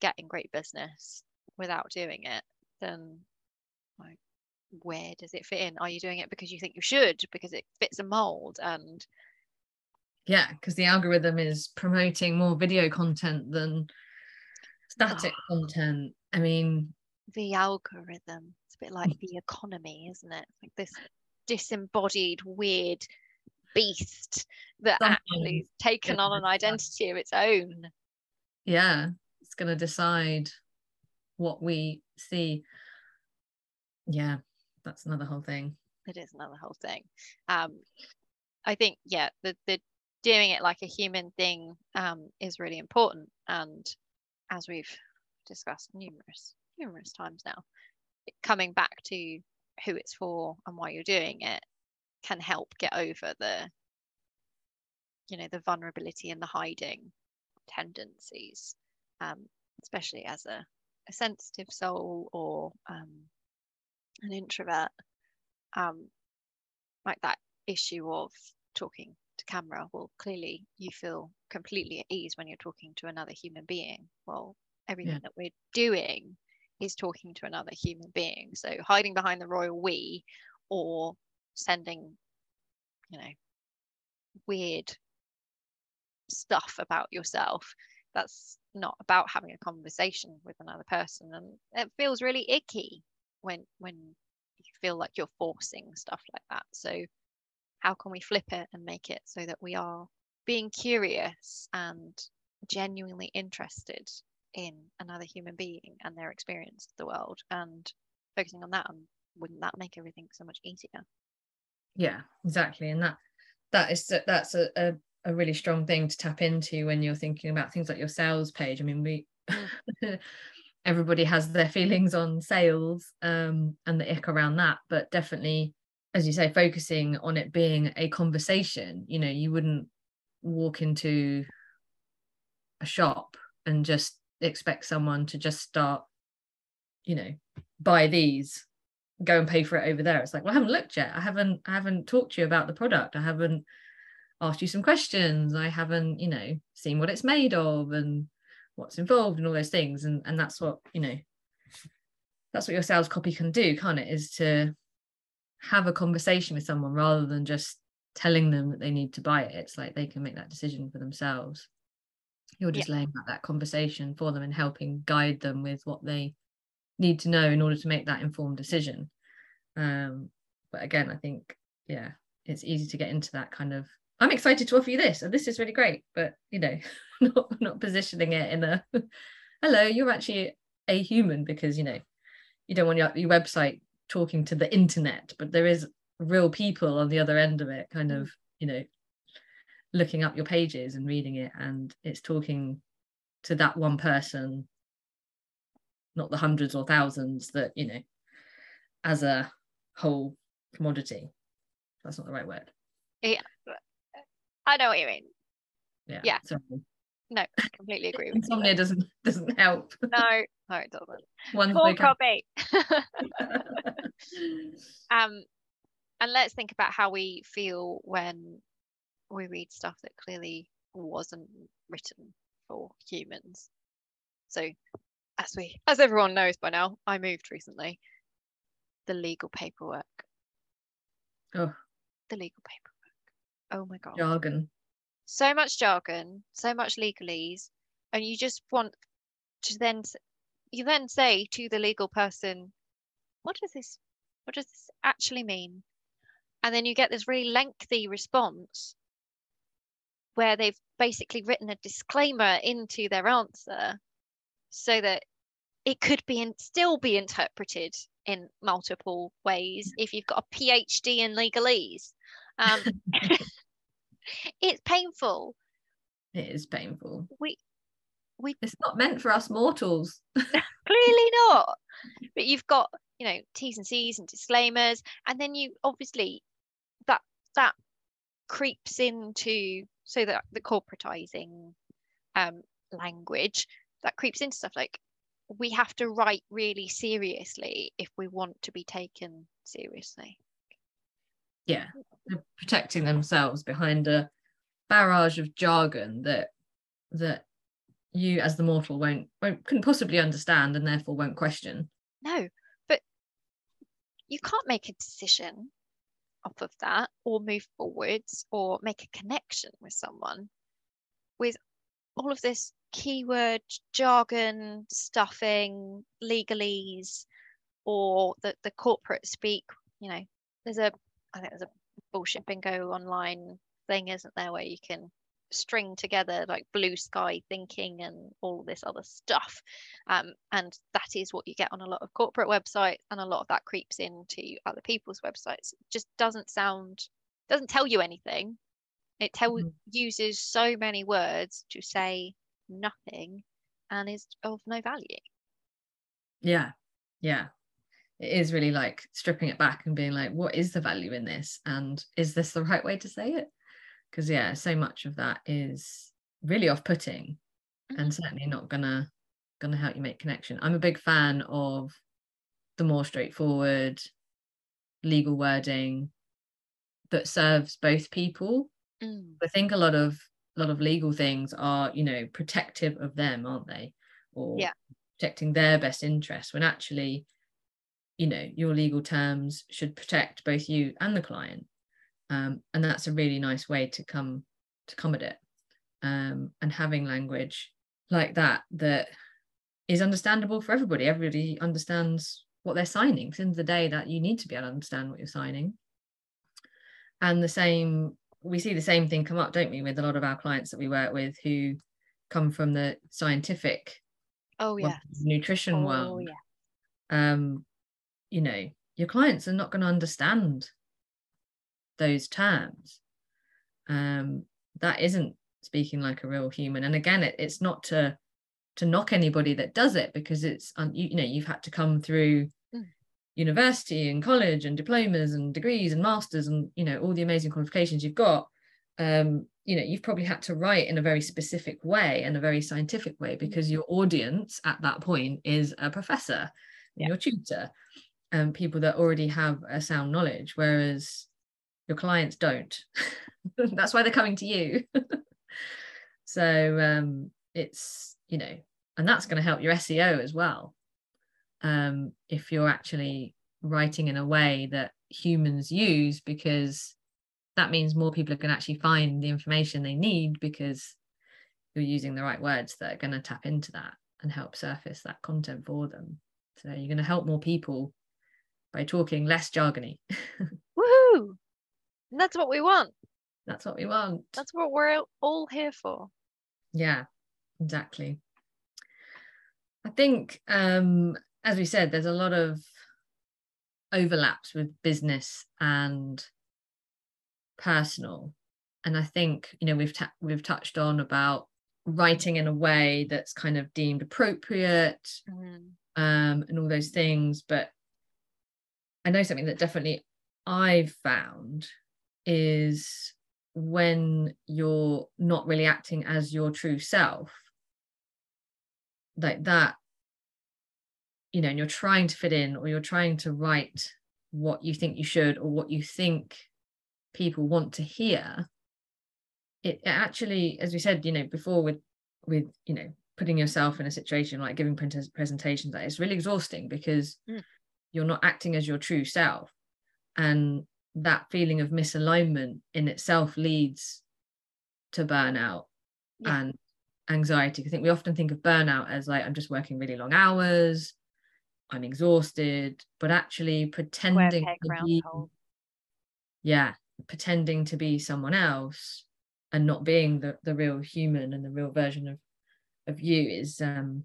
getting great business without doing it, then like, where does it fit in? Are you doing it because you think you should, because it fits a mold? And Yeah, because the algorithm is promoting more video content than static ah. content. I mean, the algorithm, it's a bit like mm. the economy, isn't it? Like this disembodied, weird beast that actually has taken on an identity of its own. yeah, it's going to decide what we see. Yeah, that's another whole thing. It is another whole thing. Um, I think, yeah, the, the doing it like a human thing um, is really important. And as we've discussed numerous, numerous times now, coming back to who it's for and why you're doing it can help get over the, you know, the vulnerability and the hiding tendencies, um, especially as a, a sensitive soul or um, an introvert. Um, like that issue of talking to camera. Well clearly you feel completely at ease when you're talking to another human being. Well everything that we're doing is talking to another human being. So hiding behind the royal we or sending, you know, weird stuff about yourself. That's not about having a conversation with another person. And it feels really icky when when you feel like you're forcing stuff like that. So how can we flip it and make it so that we are being curious and genuinely interested in another human being and their experience of the world and focusing on that and wouldn't that make everything so much easier yeah exactly. And that that is that's a, a, a really strong thing to tap into when you're thinking about things like your sales page. I mean we mm. everybody has their feelings on sales um, and the ick around that but definitely as you say focusing on it being a conversation. You know you wouldn't walk into a shop and just expect someone to just start you know buy these go and pay for it over there. It's like well i haven't looked yet. I haven't i haven't talked to you about the product. I haven't asked you some questions. I haven't you know seen what it's made of and what's involved and all those things. And and that's what you know that's what your sales copy can do can't it? Is to have a conversation with someone rather than just telling them that they need to buy it. It's like they can make that decision for themselves. You're just yeah. laying out that conversation for them and helping guide them with what they need to know in order to make that informed decision. Um but again i think yeah it's easy to get into that kind of i'm excited to offer you this and this is really great but you know not not positioning it in a hello you're actually a human because you know you don't want your, your website talking to the internet but there is real people on the other end of it kind of you know looking up your pages and reading it and it's talking to that one person not the hundreds or thousands that you know as a whole commodity. That's not the right word. Yeah. I know what you mean. Yeah yeah. sorry. no I completely agree with insomnia doesn't doesn't help. No no it doesn't. One poor copy um and let's think about how we feel when we read stuff that clearly wasn't written for humans. So as we as everyone knows by now, I moved recently. The legal paperwork. Oh. The legal paperwork. Oh my god. Jargon. So much jargon, so much legalese, and you just want to then you then say to the legal person, what does this what does this actually mean? And then you get this really lengthy response where they've basically written a disclaimer into their answer so that it could be and still be interpreted in multiple ways if you've got a PhD in legalese. Um, it's painful. It is painful. We we it's not meant for us mortals. clearly not. But you've got, you know, T's and C's and disclaimers, and then you obviously that that creeps into so that the corporatizing um, language that creeps into stuff like we have to write really seriously if we want to be taken seriously. Yeah they're protecting themselves behind a barrage of jargon that that you as the mortal won't won't couldn't possibly understand and therefore won't question. No but you can't make a decision off of that or move forwards or make a connection with someone with all of this keyword jargon stuffing legalese or the, the corporate speak you know there's a i think there's a bullshit bingo online thing isn't there where you can string together like blue sky thinking and all this other stuff. Um, and that is what you get on a lot of corporate websites and a lot of that creeps into other people's websites. It just doesn't sound doesn't tell you anything. It tell, mm-hmm. uses so many words to say nothing and is of no value. Yeah yeah. It is really like stripping it back and being like what is the value in this? And is this the right way to say it? Because yeah so much of that is really off-putting mm-hmm. and certainly not gonna gonna help you make connection. I'm a big fan of the more straightforward legal wording that serves both people. Mm. i think a lot of a lot of legal things are you know protective of them aren't they? Or yeah. protecting their best interest when actually you know your legal terms should protect both you and the client. Um, and that's a really nice way to come to come at it. Um, and having language like that that is understandable for everybody. Everybody understands what they're signing. Since the day that you need to be able to understand what you're signing. And the same we see the same thing come up don't we with a lot of our clients that we work with who come from the scientific oh yeah nutrition oh, world yeah. um you know your clients are not going to understand those terms um that isn't speaking like a real human and again it, it's not to to knock anybody that does it because it's you, you know you've had to come through. University and college and diplomas and degrees and masters and you know all the amazing qualifications you've got um you know you've probably had to write in a very specific way and a very scientific way because your audience at that point is a professor Yeah. your tutor and people that already have a sound knowledge whereas your clients don't. That's why they're coming to you. So um it's you know and that's going to help your seo as well um if you're actually writing in a way that humans use because that means more people can actually find the information they need because you're using the right words that are going to tap into that and help surface that content for them so you're going to help more people by talking less jargony Woohoo! That's what we want. that's what we want That's what we're all here for. yeah exactly i think um as we said there's a lot of overlaps with business and personal and i think you know we've ta- we've touched on about writing in a way that's kind of deemed appropriate Mm. um, and all those things. But I know something that definitely I've found is when you're not really acting as your true self, like that, you know, and you're trying to fit in or you're trying to write what you think you should or what you think people want to hear it actually as we said you know before with with you know putting yourself in a situation like giving pres- presentations that it's really exhausting because Mm. you're not acting as your true self and that feeling of misalignment in itself leads to burnout Yeah. and anxiety i think we often think of burnout as like i'm just working really long hours i'm exhausted but actually pretending to be, hole. yeah pretending to be someone else and not being the, the real human and the real version of of you is um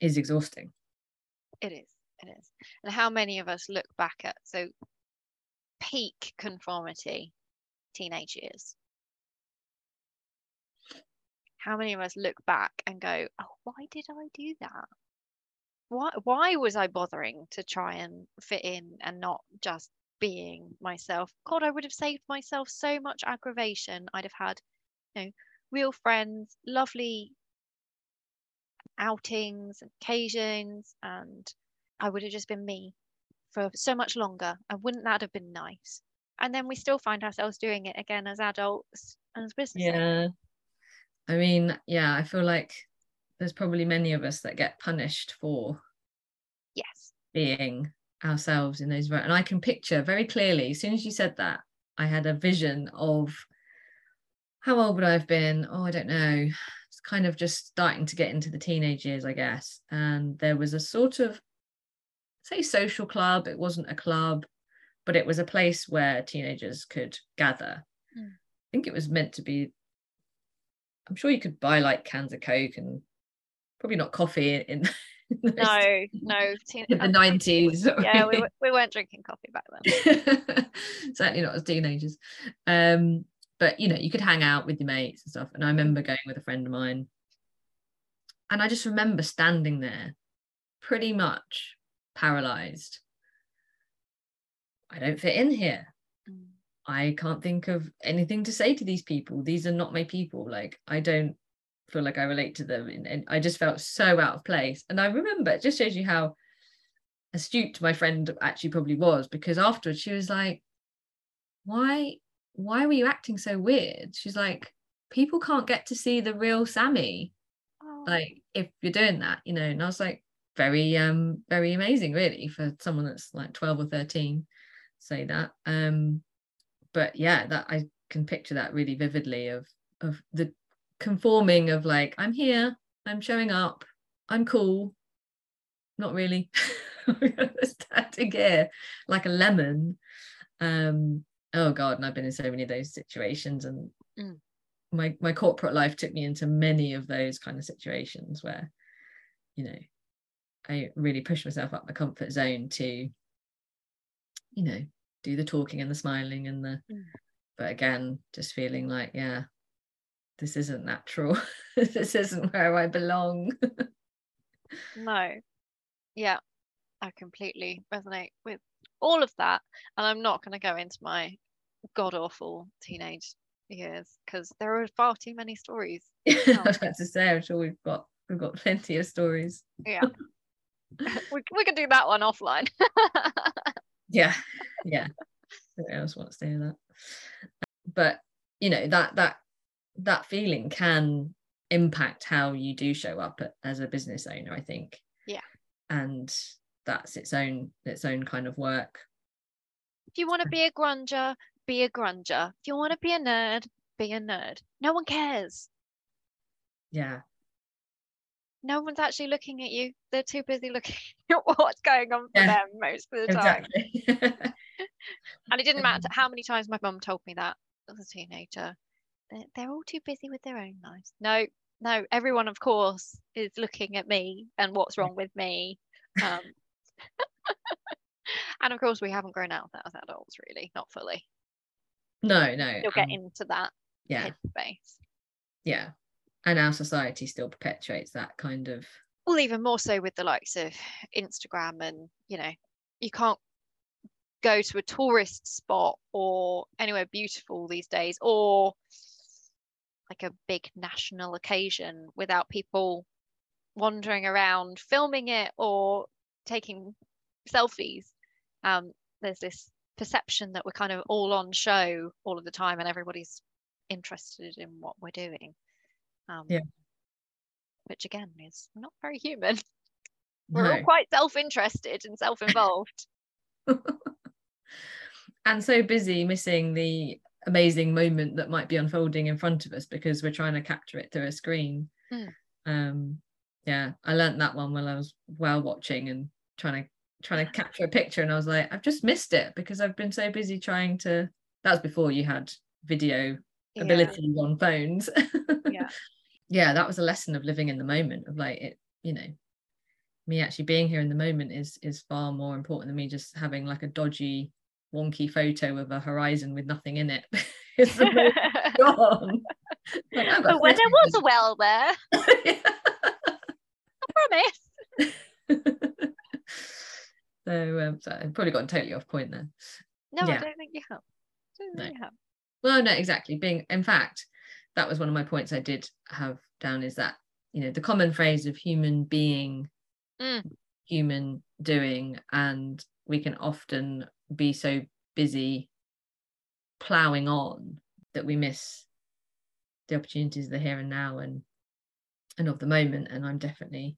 is exhausting It is. It is. And how many of us look back at so peak conformity teenage years? How many of us look back and go, "Oh, why did I do that? Why why was I bothering to try and fit in and not just being myself? God, I would have saved myself so much aggravation. I'd have had, you know, real friends, lovely outings and occasions, and I would have just been me for so much longer. And wouldn't that have been nice? And then we still find ourselves doing it again as adults and as business yeah i mean yeah i feel like there's probably many of us that get punished for Yes. being ourselves in those and i can picture very clearly as soon as you said that i had a vision of how old would i have been? Oh i don't know. It's kind of just starting to get into the teenage years i guess. And there was a sort of say social club. It wasn't a club but it was a place where teenagers could gather. Mm. i think it was meant to be i'm sure you could buy like cans of coke and probably not coffee in, in those No, no. Teen- in the um, 90s yeah, we, we weren't drinking coffee back then. certainly not as teenagers um but you know you could hang out with your mates and stuff and i remember going with a friend of mine and i just remember standing there pretty much paralyzed i don't fit in here Mm. i can't think of anything to say to these people these are not my people like i don't feel like i relate to them and, and i just felt so out of place. And i remember it just shows you how astute my friend actually probably was because afterwards she was like why why were you acting so weird? She's like people can't get to see the real sammy Oh, like if you're doing that you know? And i was like very um very amazing really for someone that's like 12 or 13 say that. Um but yeah that i can picture that really vividly of of the conforming of like i'm here i'm showing up i'm cool not really start gear like a lemon um oh god and i've been in so many of those situations and Mm. my my corporate life took me into many of those kind of situations where you know i really pushed myself up my comfort zone to you know do the talking and the smiling and the Mm. but again just feeling like yeah this isn't natural this isn't where i belong No. Yeah, I completely resonate with all of that. And I'm not going to go into my god awful teenage years because there are far too many stories. I was about to say i'm sure we've got we've got plenty of stories Yeah. we, we can do that one offline. yeah yeah who else wants to hear that but you know that that that feeling can impact how you do show up as a business owner i think Yeah. and that's its own its own kind of work if you want to be a grunger, be a grunger. If you want to be a nerd, be a nerd. No one cares. yeah No one's actually looking at you. They're too busy looking at what's going on for Yeah, them most of the time. exactly And it didn't matter how many times my mum told me that as a teenager. They're, they're all too busy with their own lives. No, no, everyone, of course, is looking at me and what's wrong with me. Um, and of course, we haven't grown out of that as adults, really, not fully. no no You'll get um, into that yeah headspace. yeah and our society still perpetuates that kind of Well, even more so with the likes of Instagram, and you know, you can't go to a tourist spot or anywhere beautiful these days, or like a big national occasion without people wandering around filming it or taking selfies. Um, there's this perception that we're kind of all on show all of the time and everybody's interested in what we're doing. Um, Yeah. Which again is not very human. We're all quite self-interested and self-involved. and so busy missing the amazing moment that might be unfolding in front of us because we're trying to capture it through a screen. Mm. Um, yeah, I learnt that one while I was whale watching and trying to trying to capture a picture, and I was like, I've just missed it because I've been so busy trying to. That was before you had video Yeah. abilities on phones. Yeah. yeah, that was a lesson of living in the moment of like it, you know, me actually being here in the moment is is far more important than me just having like a dodgy wonky photo of a horizon with nothing in it. it's gone. Like, but when there was a well there. I promise. so, um, so I've probably gotten totally off point there. No, I don't think you have. don't No. think you have. Well, no, exactly. Being, in fact, that was one of my points I did have down is that, you know, the common phrase of human being, Mm. human doing, and we can often be so busy ploughing on that we miss the opportunities of the here and now and and of the moment. And I'm definitely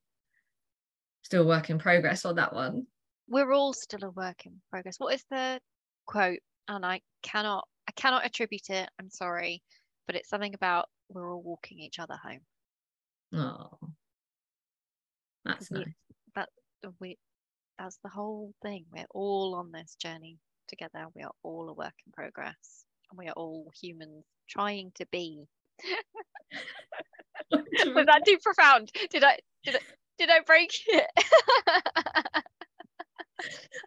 still work in progress on that one. We're all still a work in progress. What is the quote? And I cannot, I cannot attribute it. I'm sorry, but it's something about we're all walking each other home. Oh, that's we- nice. We, that's the whole thing. We're all on this journey together. We are all a work in progress, and we are all humans trying to be. Was that too profound? Did I? Did I? Did I break it? I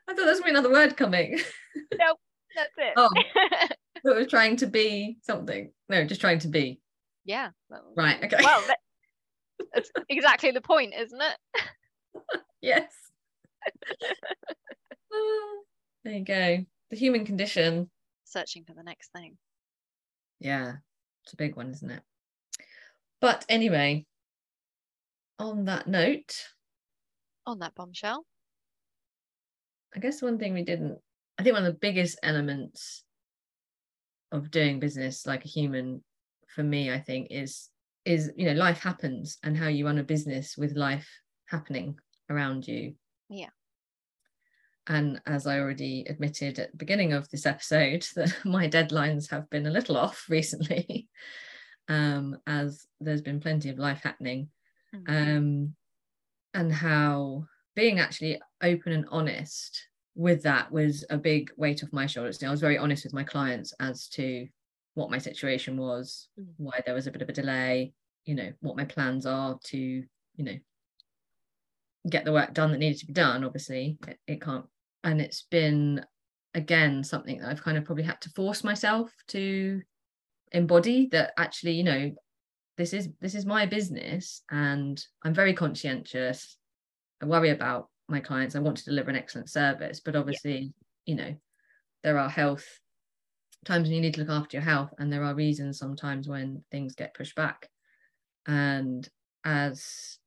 thought there was gonna be another word coming. No, that's it. Oh. It was trying to be something. No, just trying to be. yeah. was- Right. Okay. Well, that's exactly the point, isn't it? yes. There you go. The human condition. Searching for the next thing. Yeah, it's a big one, isn't it? But anyway, on that note, On that bombshell. I guess one thing we didn't, I think one of the biggest elements of doing business like a human for me, I think, is is you know, life happens and how you run a business with life happening. around you. Yeah. And as I already admitted at the beginning of this episode, that my deadlines have been a little off recently, um, as there's been plenty of life happening. Mm. Um, and how being actually open and honest with that was a big weight off my shoulders. You know, I was very honest with my clients as to what my situation was, Mm. why there was a bit of a delay, you know, what my plans are to, you know, get the work done that needed to be done. Obviously, it, it can't. And it's been again something that I've kind of probably had to force myself to embody that actually, you know, this is this is my business and I'm very conscientious. I worry about my clients. I want to deliver an excellent service, but obviously, you know, there are health times when you need to look after your health, and there are reasons sometimes when things get pushed back. And as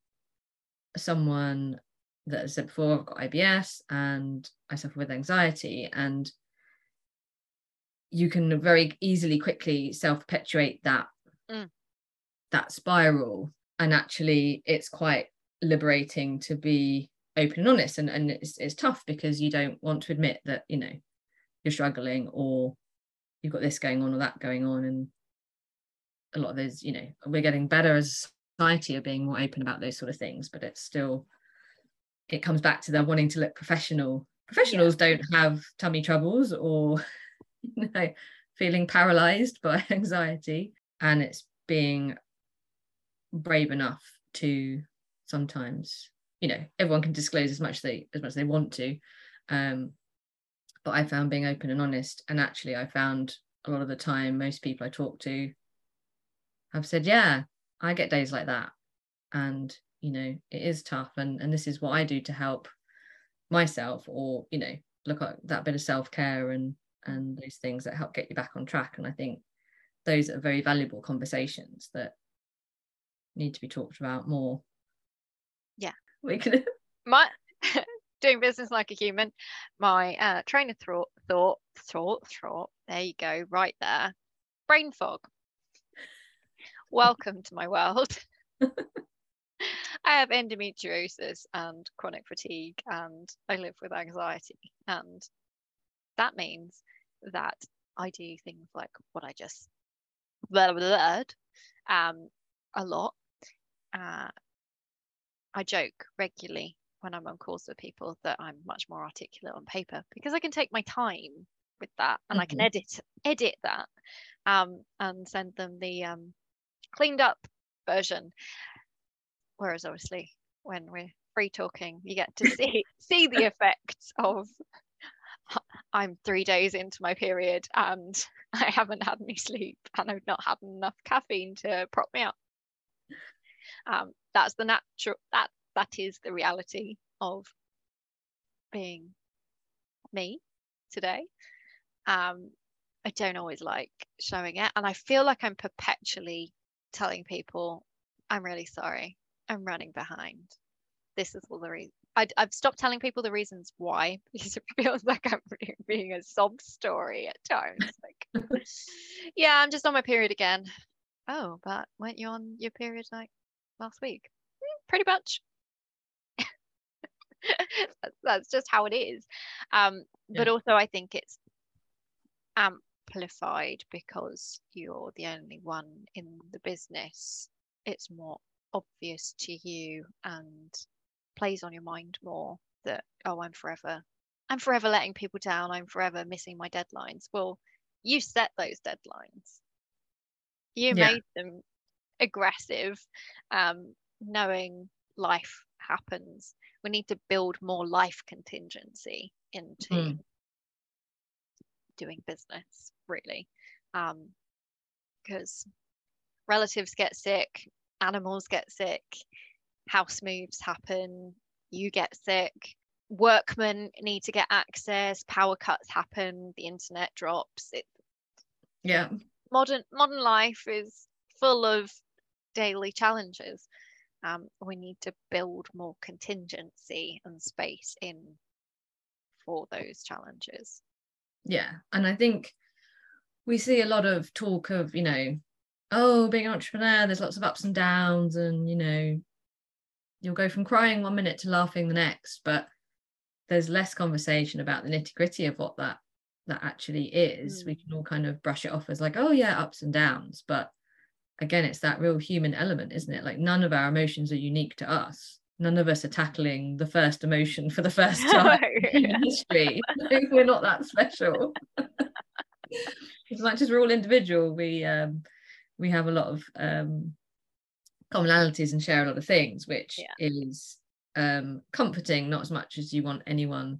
someone that I said before, I've got IBS and I suffer with anxiety, and you can very easily, quickly self-perpetuate that Mm. that spiral. And actually, it's quite liberating to be open and honest. And, and it's, it's tough because you don't want to admit that, you know, you're struggling or you've got this going on or that going on. And a lot of those, you know, we're getting better as a society of being more open about those sort of things, but it's still, it comes back to them wanting to look professional. Professionals don't have tummy troubles or, you know, feeling paralyzed by anxiety. And it's being brave enough to sometimes you know everyone can disclose as much they as much as they want to um but i found being open and honest and actually i found a lot of the time most people i talk to have said yeah i get days like that. And you know it is tough. And and this is what i do to help myself or you know look at that bit of self-care and and those things that help get you back on track. And i think those are very valuable conversations that need to be talked about more. Yeah. we can my doing business like a human my uh train of thought thought thought thought there you go right there. Brain fog welcome to my world i have endometriosis and chronic fatigue and i live with anxiety and that means that i do things like what i just blah, blah, blah, um a lot uh, I joke regularly when I'm on calls with people that I'm much more articulate on paper because I can take my time with that and I can Mhm. edit edit that um, and send them the um, cleaned up version. Whereas obviously when we're free talking, you get to see see the effects of I'm three days into my period and I haven't had any sleep and I've not had enough caffeine to prop me up um, that's the natural that that is the reality of being me today um, i don't always like showing it and i feel like i'm perpetually telling people i'm really sorry i'm running behind this is all the reason I've stopped telling people the reasons why because it feels like I'm being a sob story at times. Like, yeah, I'm just on my period again. Oh, but weren't you on your period like last week? "Mm, pretty much. that's, that's just how it is. Um, but also, I think it's amplified because you're the only one in the business. It's more obvious to you and plays on your mind more that, oh, I'm forever, I'm forever letting people down. I'm forever missing my deadlines. Well, you set those deadlines. You Yeah. made them aggressive, um, knowing life happens. We need to build more life contingency into Mm. doing business, really. Um, because relatives get sick, animals get sick, house moves happen, you get sick, workmen need to get access, power cuts happen, the internet drops. It, yeah modern modern life is full of daily challenges. Um, we need to build more contingency and space in for those challenges. yeah and i think we see a lot of talk of you know oh being an entrepreneur there's lots of ups and downs and you know you'll go from crying one minute to laughing the next but there's less conversation about the nitty gritty of what that that actually is. Mm. we can all kind of brush it off as like oh yeah ups and downs but again it's that real human element isn't it? Like none of our emotions are unique to us. None of us are tackling the first emotion for the first time in history. We're not that special as much as we're all individual we um we have a lot of um commonalities and share a lot of things which yeah. is um comforting not as much as you want anyone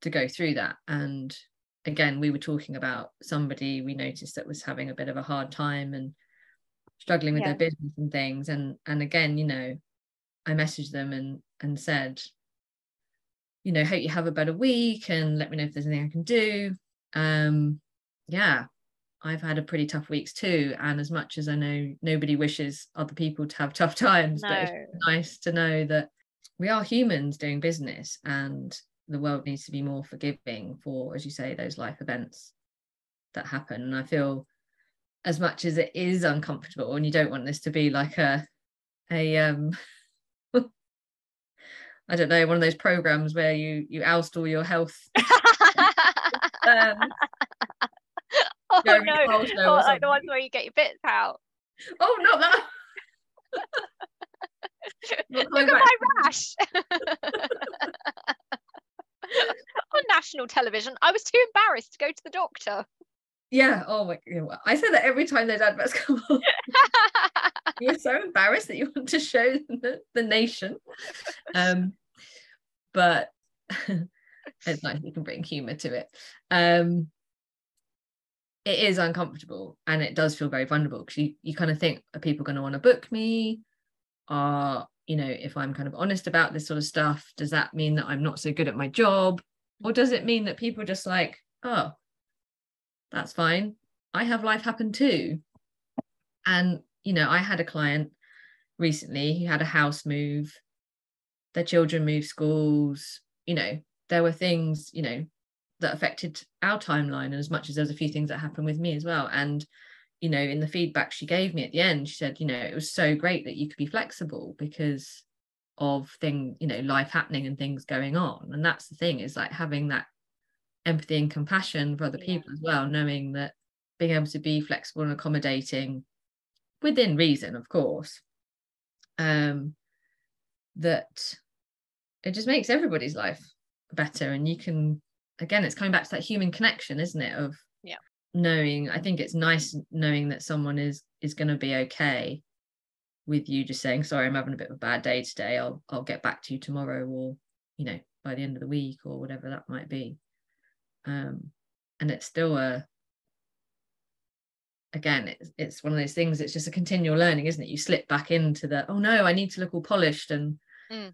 to go through that and again we were talking about somebody we noticed that was having a bit of a hard time and struggling with yeah. their business and things and and again you know i messaged them and and said you know hope you have a better week and let me know if there's anything i can do um yeah i've had a pretty tough weeks too and as much as i know nobody wishes other people to have tough times no. but it's nice to know that we are humans doing business and the world needs to be more forgiving for as you say those life events that happen and i feel as much as it is uncomfortable and you don't want this to be like a a um I don't know one of those programs where you you oust all your health um, oh no oh, like the ones where you get your bits out oh not that Look at my rash on national television I was too embarrassed to go to the doctor yeah. Oh my God. I say that every time those adverts come on. You're so embarrassed that you want to show the, the nation. Um, but it's nice you can bring humor to it. Um, it is uncomfortable and it does feel very vulnerable because you, you kind of think, are people going to want to book me? Are, you know, if I'm kind of honest about this sort of stuff, does that mean that I'm not so good at my job? Or does it mean that people just like, oh, that's fine. I have life happen too. And, you know, I had a client recently who had a house move, their children moved schools, you know, there were things, you know, that affected our timeline and as much as there's a few things that happened with me as well. And, you know, in the feedback she gave me at the end, she said, you know, it was so great that you could be flexible because of thing, you know, life happening and things going on. And that's the thing is like having that empathy and compassion for other yeah. people as well, knowing that being able to be flexible and accommodating within reason, of course, um, that it just makes everybody's life better. And you can, again, it's coming back to that human connection, isn't it? Of yeah, knowing. I think it's nice knowing that someone is is going to be okay with you just saying, "Sorry, I'm having a bit of a bad day today. I'll I'll get back to you tomorrow," or you know, by the end of the week, or whatever that might be um, and it's still a again it's, it's one of those things it's just a continual learning isn't it you slip back into the oh no i need to look all polished and mm.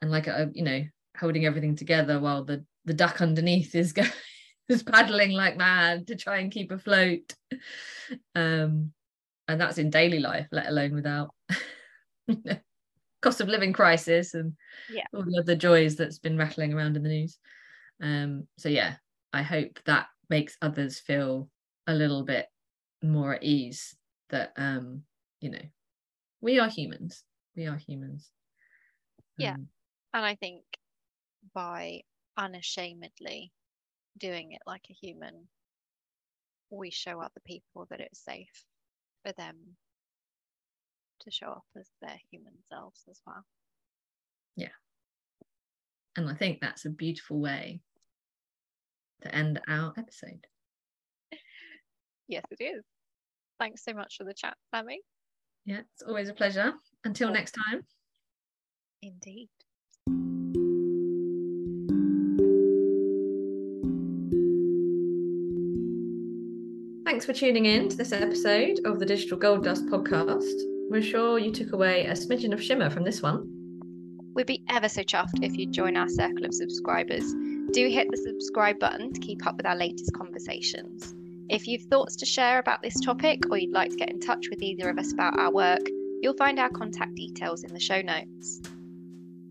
and like a, uh, you know holding everything together while the the duck underneath is going is paddling like mad to try and keep afloat. Um and that's in daily life let alone without. Cost of living crisis and yeah. all the other joys that's been rattling around in the news. Um so yeah I hope that makes others feel a little bit more at ease that um you know we are humans. We are humans. Yeah. Um, and i think by unashamedly doing it like a human we show other people that it's safe for them to show up as their human selves as well yeah and i think that's a beautiful way to end our episode. Yes, it is. Thanks so much for the chat, Sammy. Yeah, it's always a pleasure. Until next time. Indeed. Thanks for tuning in to this episode of the Digital Gold Dust podcast. We're sure you took away a smidgen of shimmer from this one. We'd be ever so chuffed if you'd join our circle of subscribers do hit the subscribe button to keep up with our latest conversations. If you've thoughts to share about this topic or you'd like to get in touch with either of us about our work, you'll find our contact details in the show notes.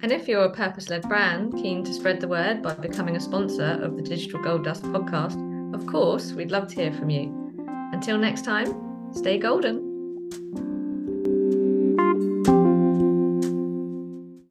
And if you're a purpose led brand keen to spread the word by becoming a sponsor of the Digital Gold Dust podcast, of course, we'd love to hear from you. Until next time, stay golden.